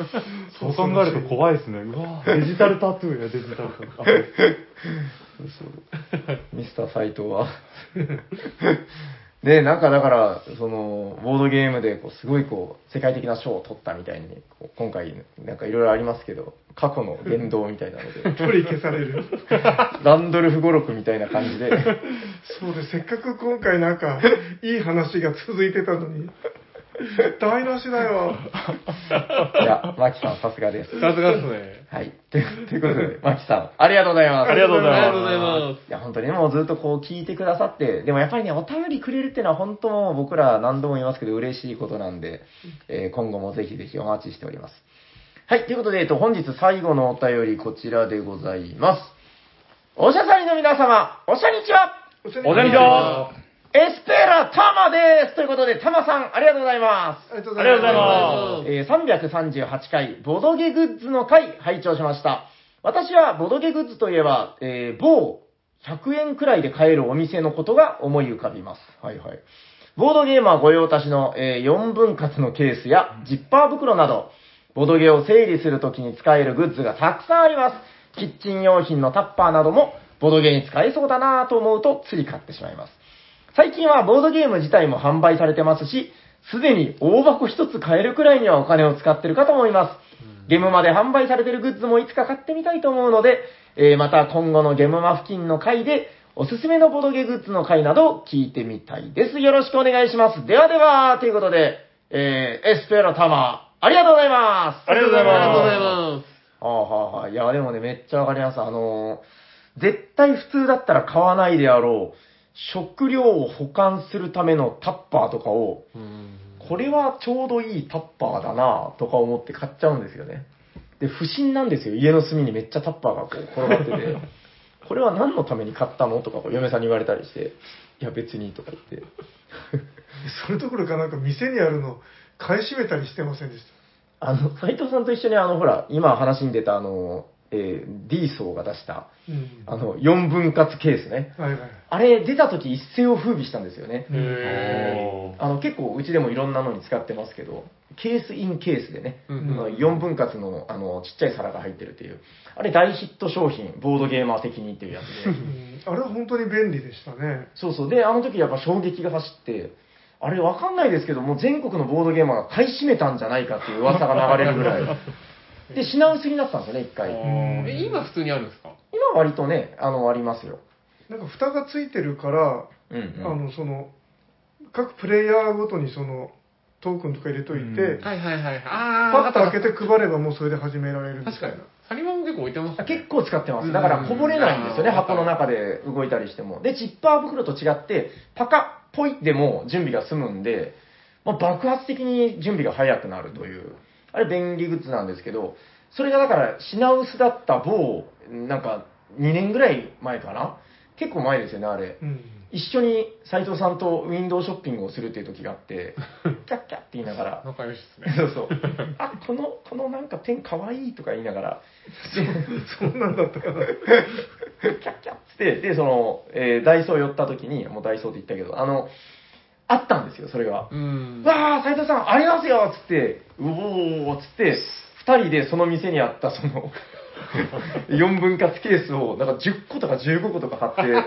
そう考えると怖いですね。うわデジタルタトゥーや、デジタルタトゥー。ミスター斎藤は。で、なんかだから、その、ボードゲームで、こう、すごいこう、世界的な賞を取ったみたいに、こう今回、なんかいろいろありますけど、過去の言動みたいなので、取り消される。ランドルフ語録みたいな感じで、そうで、せっかく今回なんか、いい話が続いてたのに、台無しだよ。いや、マキさんさすがです。さすがですね。はい。というということで、マキさん、ありがとうございます。ありがとうございますありがとうございます。いや、本当にね、もうずっとこう聞いてくださって、でもやっぱりね、お便りくれるっていうのは本当もう僕ら何度も言いますけど嬉しいことなんで、えー今後もぜひぜひお待ちしております。はい、ということで、えっと、本日最後のお便りこちらでございます。おしゃさりの皆様、おしゃにちはおおじゃにちはエスペラタマですということで、タマさん、ありがとうございます。ありがとうありがとうございまえー338回、ボドゲグッズの回、拝聴しました。私はボドゲグッズといえば、えー某100円くらいで買えるお店のことが思い浮かびます。はいはい。ボードゲーマー御用達の、え4分割のケースやジッパー袋など、ボドゲを整理するときに使えるグッズがたくさんあります。キッチン用品のタッパーなども、ボドゲに使えそうだなぁと思うと、つい買ってしまいます。最近はボードゲーム自体も販売されてますし、すでに大箱一つ買えるくらいにはお金を使ってるかと思います。ゲームまで販売されてるグッズもいつか買ってみたいと思うので、えーまた今後のゲームマ付近の回で、おすすめのボードゲグッズの回など聞いてみたいです。よろしくお願いします。ではでは、ということで、えーエスペロタマ、ありがとうございます。ありがとうございますありがとうございます。ああ、はあ、はあ。いや、でもね、めっちゃわかります。あのー絶対普通だったら買わないであろう、食料を保管するためのタッパーとかを、これはちょうどいいタッパーだなとか思って買っちゃうんですよね。で、不審なんですよ。家の隅にめっちゃタッパーがこう転がってて、これは何のために買ったのとかこう嫁さんに言われたりして、いや別にとか言って。それどころかなんか店にあるの、買い占めたりしてませんでしあの、斉藤さんと一緒にあの、ほら、今話に出たあの、えー、D 層が出した、た。うん。あの、4分割ケースね。はいはい。あれ出た時一世を風靡したんですよね。へあの結構うちでもいろんなのに使ってますけど、ケースインケースでね、うんあの4分割のあのちっちゃい皿が入ってるっていう、あれ大ヒット商品、ボードゲーマー的にっていうやつで、うんあれは本当に便利でしたね。そうそう、で、あの時やっぱ衝撃が走って、あれわかんないですけど、もう全国のボードゲーマーが買い占めたんじゃないかっていう噂が流れるぐらい。で、品薄になったんですよね、一回。ーえ、今普通にあるんですか？今割とね、あの、ありますよ。なんか蓋がついてるから、うん、うん。あの、その、各プレイヤーごとにそのトークンとか入れといて、うんはいはいはい。あー、パッと開けてて配ればもうそれで始められるみたいな確かに。サニバも結構置いてます、ね。結構使ってます。だからこぼれないんですよね、うん箱の中で動いたりしても。で、ジッパー袋と違って、パカッ、ポイでも準備が済むんで、まあ、爆発的に準備が早くなるという、あれ便利グッズなんですけど、それがだから品薄だった某、なんか2年ぐらい前かな？結構前ですよね、あれ。うん一緒に斉藤さんとウィンドウショッピングをするっていう時があって、キャッキャッって言いながら、仲良しですね。そうそう。あ、この、このなんかペンかわいいとか言いながら、そんなんだったかな。キャッキャッつって、で、その、えーダイソー寄った時に、もうダイソーって言ったけど、あの、あったんですよ、それが。うん。わー、斉藤さん、ありますよつって、うおーつって、二人でその店にあった、その、4分割ケースを、なんか10個とか15個とか買って、いや、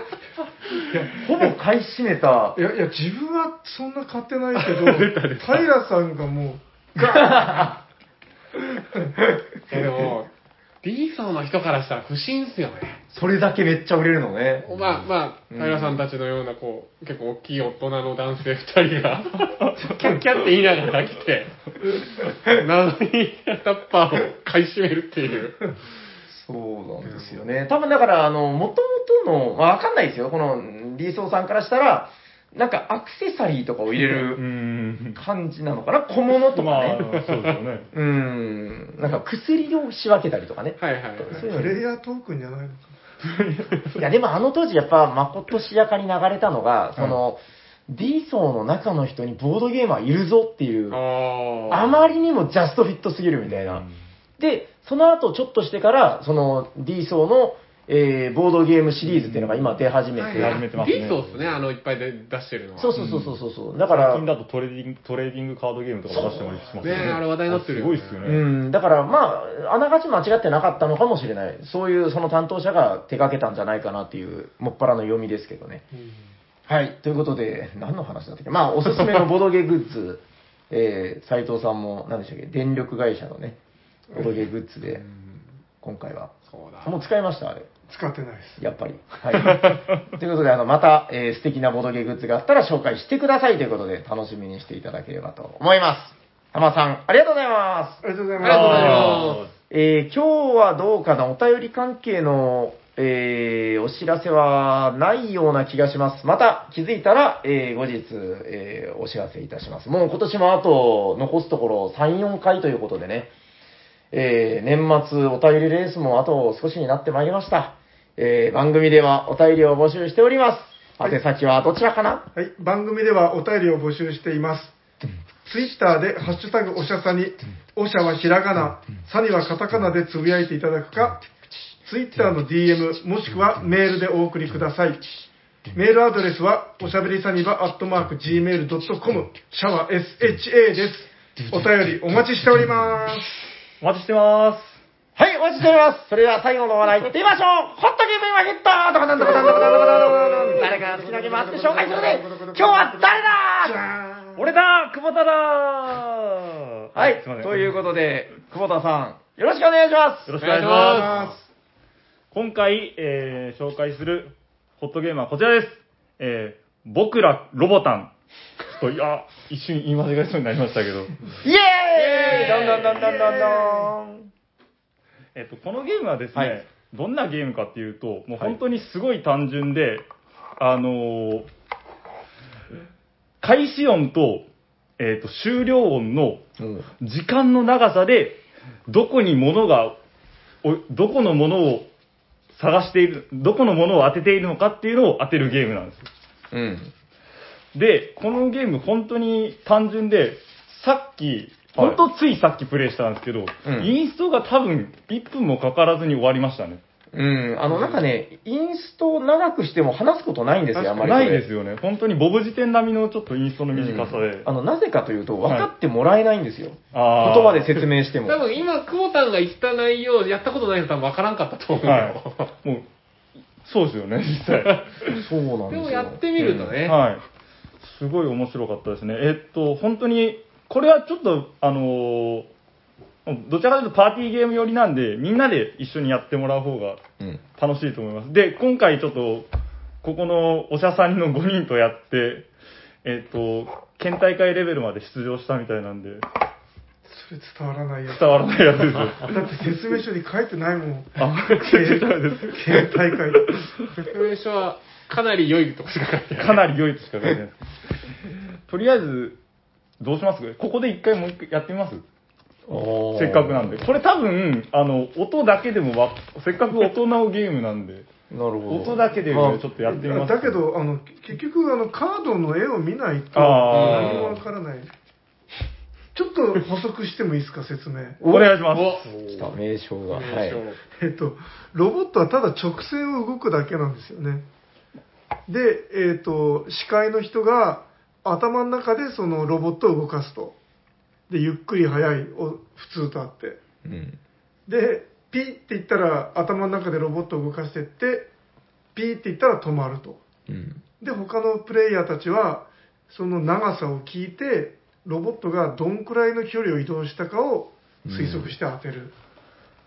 ほぼ買い占めた。い、やいや、自分はそんな買ってないけど、平さんがもう、え でも、D 層の人からしたら不審っすよね。それだけめっちゃ売れるのね。まあまあ、うん平さんたちのような、こう、結構大きい大人の男性二人が、キャッキャって言いながら来て、謎にタッパーを買い占めるっていう。そうなんですよね。多分だから、あの、もともとの、まあ、わかんないですよ。この、リーソーさんからしたら、なんかアクセサリーとかを入れうるん。感じなのかな？小物とかまあね。、そうですよね。うん。なんか薬を仕分けたりとかね。はいはいはい。そういうのプレイヤートークンじゃないのかいや、でもあの当時やっぱ、まことしやかに流れたのが、その、D 層の中の人にボードゲーマーいるぞっていう。あまりにもジャストフィットすぎるみたいな。で、その後ちょっとしてから、その D 層の、えーボードゲームシリーズっていうのが今出始めて、始めてますね D 層っすね、あの、いっぱいで出してるのは。そうそうそうそうそうそう。だから最近、だとトレーディング、トレーディングカードゲームとかも出してもらいますよね。ねあれ話題になってるすごいっすようね。ん、だからまあ、あながち間違ってなかったのかもしれない。そういうその担当者が手掛けたんじゃないかなっていう、もっぱらの読みですけどね。はい。ということで、何の話だったっけ？まあ、おすすめのボドゲグッズ、えー、斉藤さんも、何でしたっけ？電力会社のね、ボドゲグッズで、今回は。そうだ。もう使いました？あれ。使ってないです。やっぱり。はい。ということで、あの、また、えー素敵なボドゲグッズがあったら紹介してくださいということで、楽しみにしていただければと思います。浜さん、ありがとうございます。ありがとうございありがとうございまます。えー今日はどうかな？お便り関係の、えーお知らせはないような気がします。また気づいたら、えー後日、えーお知らせいたします。もう今年もあと残すところ3、4回ということでね、えー年末お便りレースもあと少しになってまいりました。えー番組ではお便りを募集しております。はい宛先はどちらかな、す。はい。番組ではお便りを募集しています。ツイッターで、ハッシュタグおしゃさに、おしゃはひらがな、さにはカタカナでつぶやいていただくか、ツイッターの DM、もしくはメールでお送りください。メールアドレスは、おしゃべりさにば、アットマーク、gmail.com、シャワー SHA です。お便りお待ちしております。お待ちしてます。はい、お待ちしております。それでは最後の話題行ってみましょうホットゲーム今ヒットとかなんとかなんとかなんとかなんとか誰かが好きなゲームあって紹介するで 今日は誰だ？俺だ久保田だはいすいません、ということで、久保田さん、よろしくお願いします。よろしくお願いします。今回、えー紹介するホットゲームはこちらです。えー僕らロボタン。ちょっと、いや、一瞬言い間違えそうになりましたけど。イエーイどんどんどんどんどんどん。えっと、このゲームはですね、はいどんなゲームかっていうと、もう本当にすごい単純で、あのー開始音と、えっと、終了音のうん時間の長さで、どこに物が、おどこのものを探している、どこのものを当てているのかっていうのを当てるゲームなんですよ。うん。で、このゲーム本当に単純で、さっき、本当ついさっきプレイしたんですけど、うんインストが多分1分もかからずに終わりましたね。うん。あの、なんかね、インストを長くしても話すことないんですよ、あんまりこれ。ないですよね。本当にボブ辞典並みのちょっとインストの短さで。うんあの、なぜかというと、分かってもらえないんですよ。あー言葉で説明しても。多分今、久保田が言った内容、やったことない人多分分からんかったと思うよ。はい。もう、そうですよね、実際。そうなんですよ。でもやってみるとね、はい。すごい面白かったですね。えっと、本当に、これはちょっと、あのーどちらかというとパーティーゲーム寄りなんで、みんなで一緒にやってもらう方がうん。楽しいと思います。で、今回ちょっと、ここのおしゃさんの5人とやって、えっ、と、県大会レベルまで出場したみたいなんで、それ伝わらないやつ。伝わらないやつですよ。だって説明書に書いてないもん。あ、全然ダメです。県大会。説明書はかなり良いとこしか書いてない。かなり良いとしか書いてない。とりあえず、どうします？ここで一回もう一回やってみます？せっかくなんで。これ多分、あの、音だけでもわ、せっかく音のゲームなんで、なるほど。音だけでちまあょっとやってみますだけ、ど、あの、結局、あの、カードの絵を見ないと何もわからない。ちょっと補足してもいいですか、説明。お願いします。来た、名称が。は名称い。えっと、ロボットはただ直線を動くだけなんですよね。で、えっと、視界の人が頭の中でそのロボットを動かすと。で、ゆっくり速い、お普通とあって。うん。で、ピーって言ったら頭の中でロボットを動かしていって、ピーって言ったら止まると。うん。で、他のプレイヤーたちは、その長さを聞いて、ロボットがどんくらいの距離を移動したかを推測して当てる。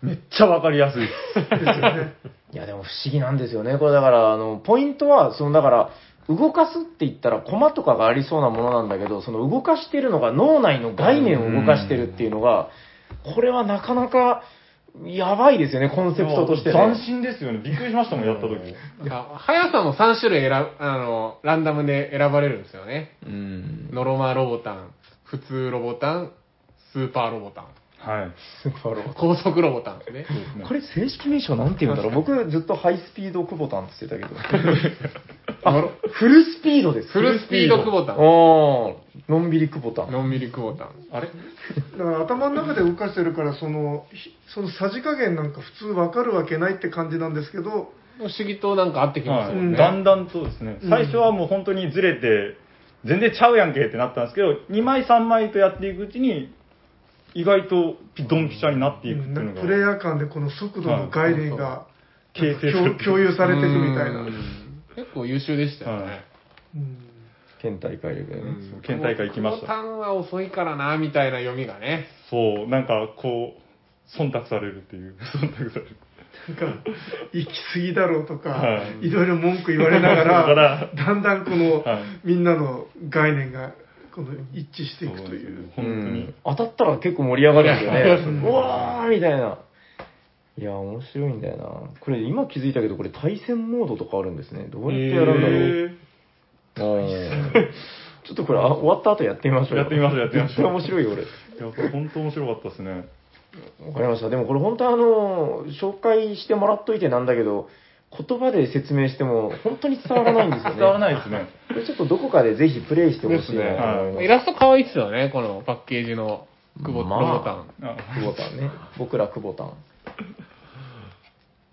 めっちゃわかりやすいです。ですよね。いや、でも不思議なんですよね。これだから、あの、ポイントは、その、だから、動かすって言ったら、コマとかがありそうなものなんだけど、その動かしてるのが脳内の概念を動かしてるっていうのが、これはなかなか、やばいですよね、コンセプトとして、ね。斬新ですよね。びっくりしましたもん、やった時。なんか速さも3種類選ぶ、あの、ランダムで選ばれるんですよね。うん。ノロマロボタン、普通ロボタン、スーパーロボタン、はい。スーパーロボット高速ロボタンですね。そうですねこれ正式名称なんて言うんだろう僕ずっとハイスピードクボタンって言ってたけど。あ、フルスピードです。フルスピードクボタン、おー、のんびりクボタン。のんびりクボタン。あれ？だから頭の中で動かしてるから、その、ひそのさじ加減なんか普通わかるわけないって感じなんですけど、不思議となんか合ってきますはいよね。だんだんとですね、うん最初はもう本当にずれて、全然ちゃうやんけってなったんですけど、2枚3枚とやっていくうちに、意外とピドンピシャになっていくっていうのが、プレイヤー間でこの速度の概念が形成されて共共有されてるみたいな。うん。結構優秀でしたよね。はい。うん。県大会レベルね。うん。県大会行きました。クボタンは遅いからな、みたいな読みがね。そう、なんかこう、忖度されるっていう、忖度される。なんか、行き過ぎだろうとか、はい。いろいろ文句言われながら、だんだんこの、はい。みんなの概念がこの一致していくという。本当にうん。当たったら結構盛り上がるんですようんね。うわーみたいな。いや、面白いんだよな。これ今気づいたけど、これ対戦モードとかあるんですね。どうやってやるんだろう。ちょっとこれあ終わった後やってみましょうよ。やってみましょうやってみましょう面白いよ、俺。いや、これ本当面白かったですね。わかりました。でもこれ本当あの、紹介してもらっといてなんだけど、言葉で説明しても本当に伝わらないんですよね。伝わらないですね。これちょっとどこかでぜひプレイしてほしいなと思います。イラスト可愛いっすよね、このパッケージのクボ,、まあロボタン。あ久保タンね。僕ら久保タン。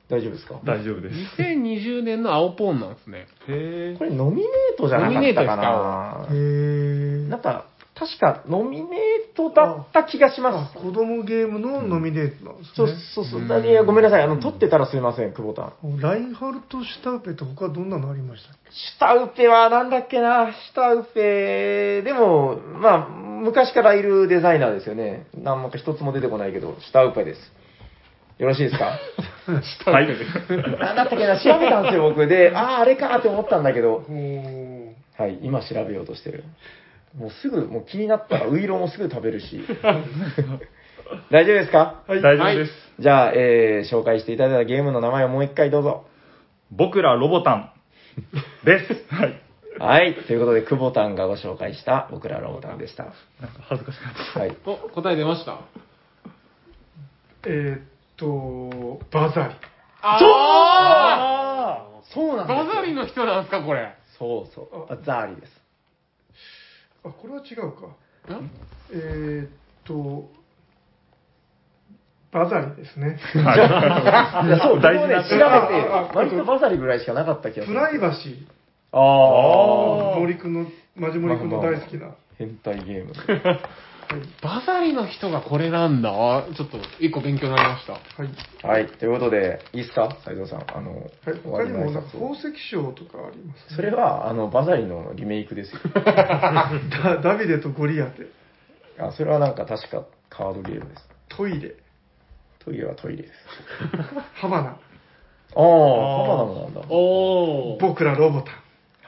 大丈夫ですか？大丈夫です。2020年の青ポーンなんですね。へこれノミネートじゃなかったかなへーなんか、確かノミネートだった気がします。あ子供ゲームのノミネートなんですそうね。そうそう。だいやごめんなさい。あの、撮ってたらすいません、久保タン。ラインハルト・シュタウペって他どんなのありましたっけ？シュタウペはなんだっけな、シュタウペ、でも、まあ、昔からいるデザイナーですよね。なんか一つも出てこないけど、シュタウペです。よろしいですか？はい。なんだったっけな、調べたんですよ、僕。で、ああ、あれかって思ったんだけど、はい、今調べようとしてる。もうすぐ、もう気になったらウイロンをすぐ食べるし。大丈夫ですか？はい。大丈夫です。じゃあ、えー、紹介していただいたゲームの名前をもう一回どうぞ。僕らロボタンです。はい。はい、ということで、久保タンがご紹介した僕らロボタンでした。なんか恥ずかしかった。はい。お、答え出ましたえーっと、バザリ。あそうなんですよバザリの人なんですか、これ。そうそう。あザーリです。あ、これは違うか。んえーっと、バザリですね。いや、そう、大事なね、調べて割とバザリぐらいしかなかった気がする。プライバシー。ああ。森くんの、マジモリくんの大好きな。変態ゲーム。バザリの人がこれなんだ。あちょっと一個勉強になりました。はい。はい、ということで、いいっすか？斉藤さん。あの、はい、終わり他にも、か宝石商とかあります、ね。それは、あの、バザリのリメイクですよ。ダダビデとゴリアテ、あ、それはなんか確かカードゲームです。トイレ、トイレはトイレです。ハバナ、ああ、浜田もなんだ。おー。僕らロボタン。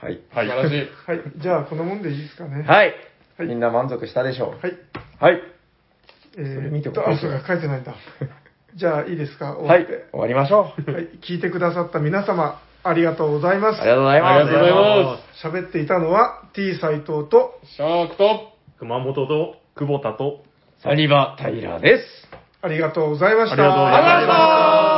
はい。素晴らしい。はい。じゃあ、このもんでいいですかね。はい。はいみんな満足したでしょう？はい。はい。えそれ見てーっと、あ、そうか、書いてないんだ。じゃあ、いいですか？終はい。わって。終わりましょう。はい。聞いてくださった皆様、ありがとうございますあり。がとうございます。ありがとうございます。喋っていたのは T 斎藤と、シャークと、熊本と、久保田と、サニバ・タイラーです。ありがとうございましたありがとうございました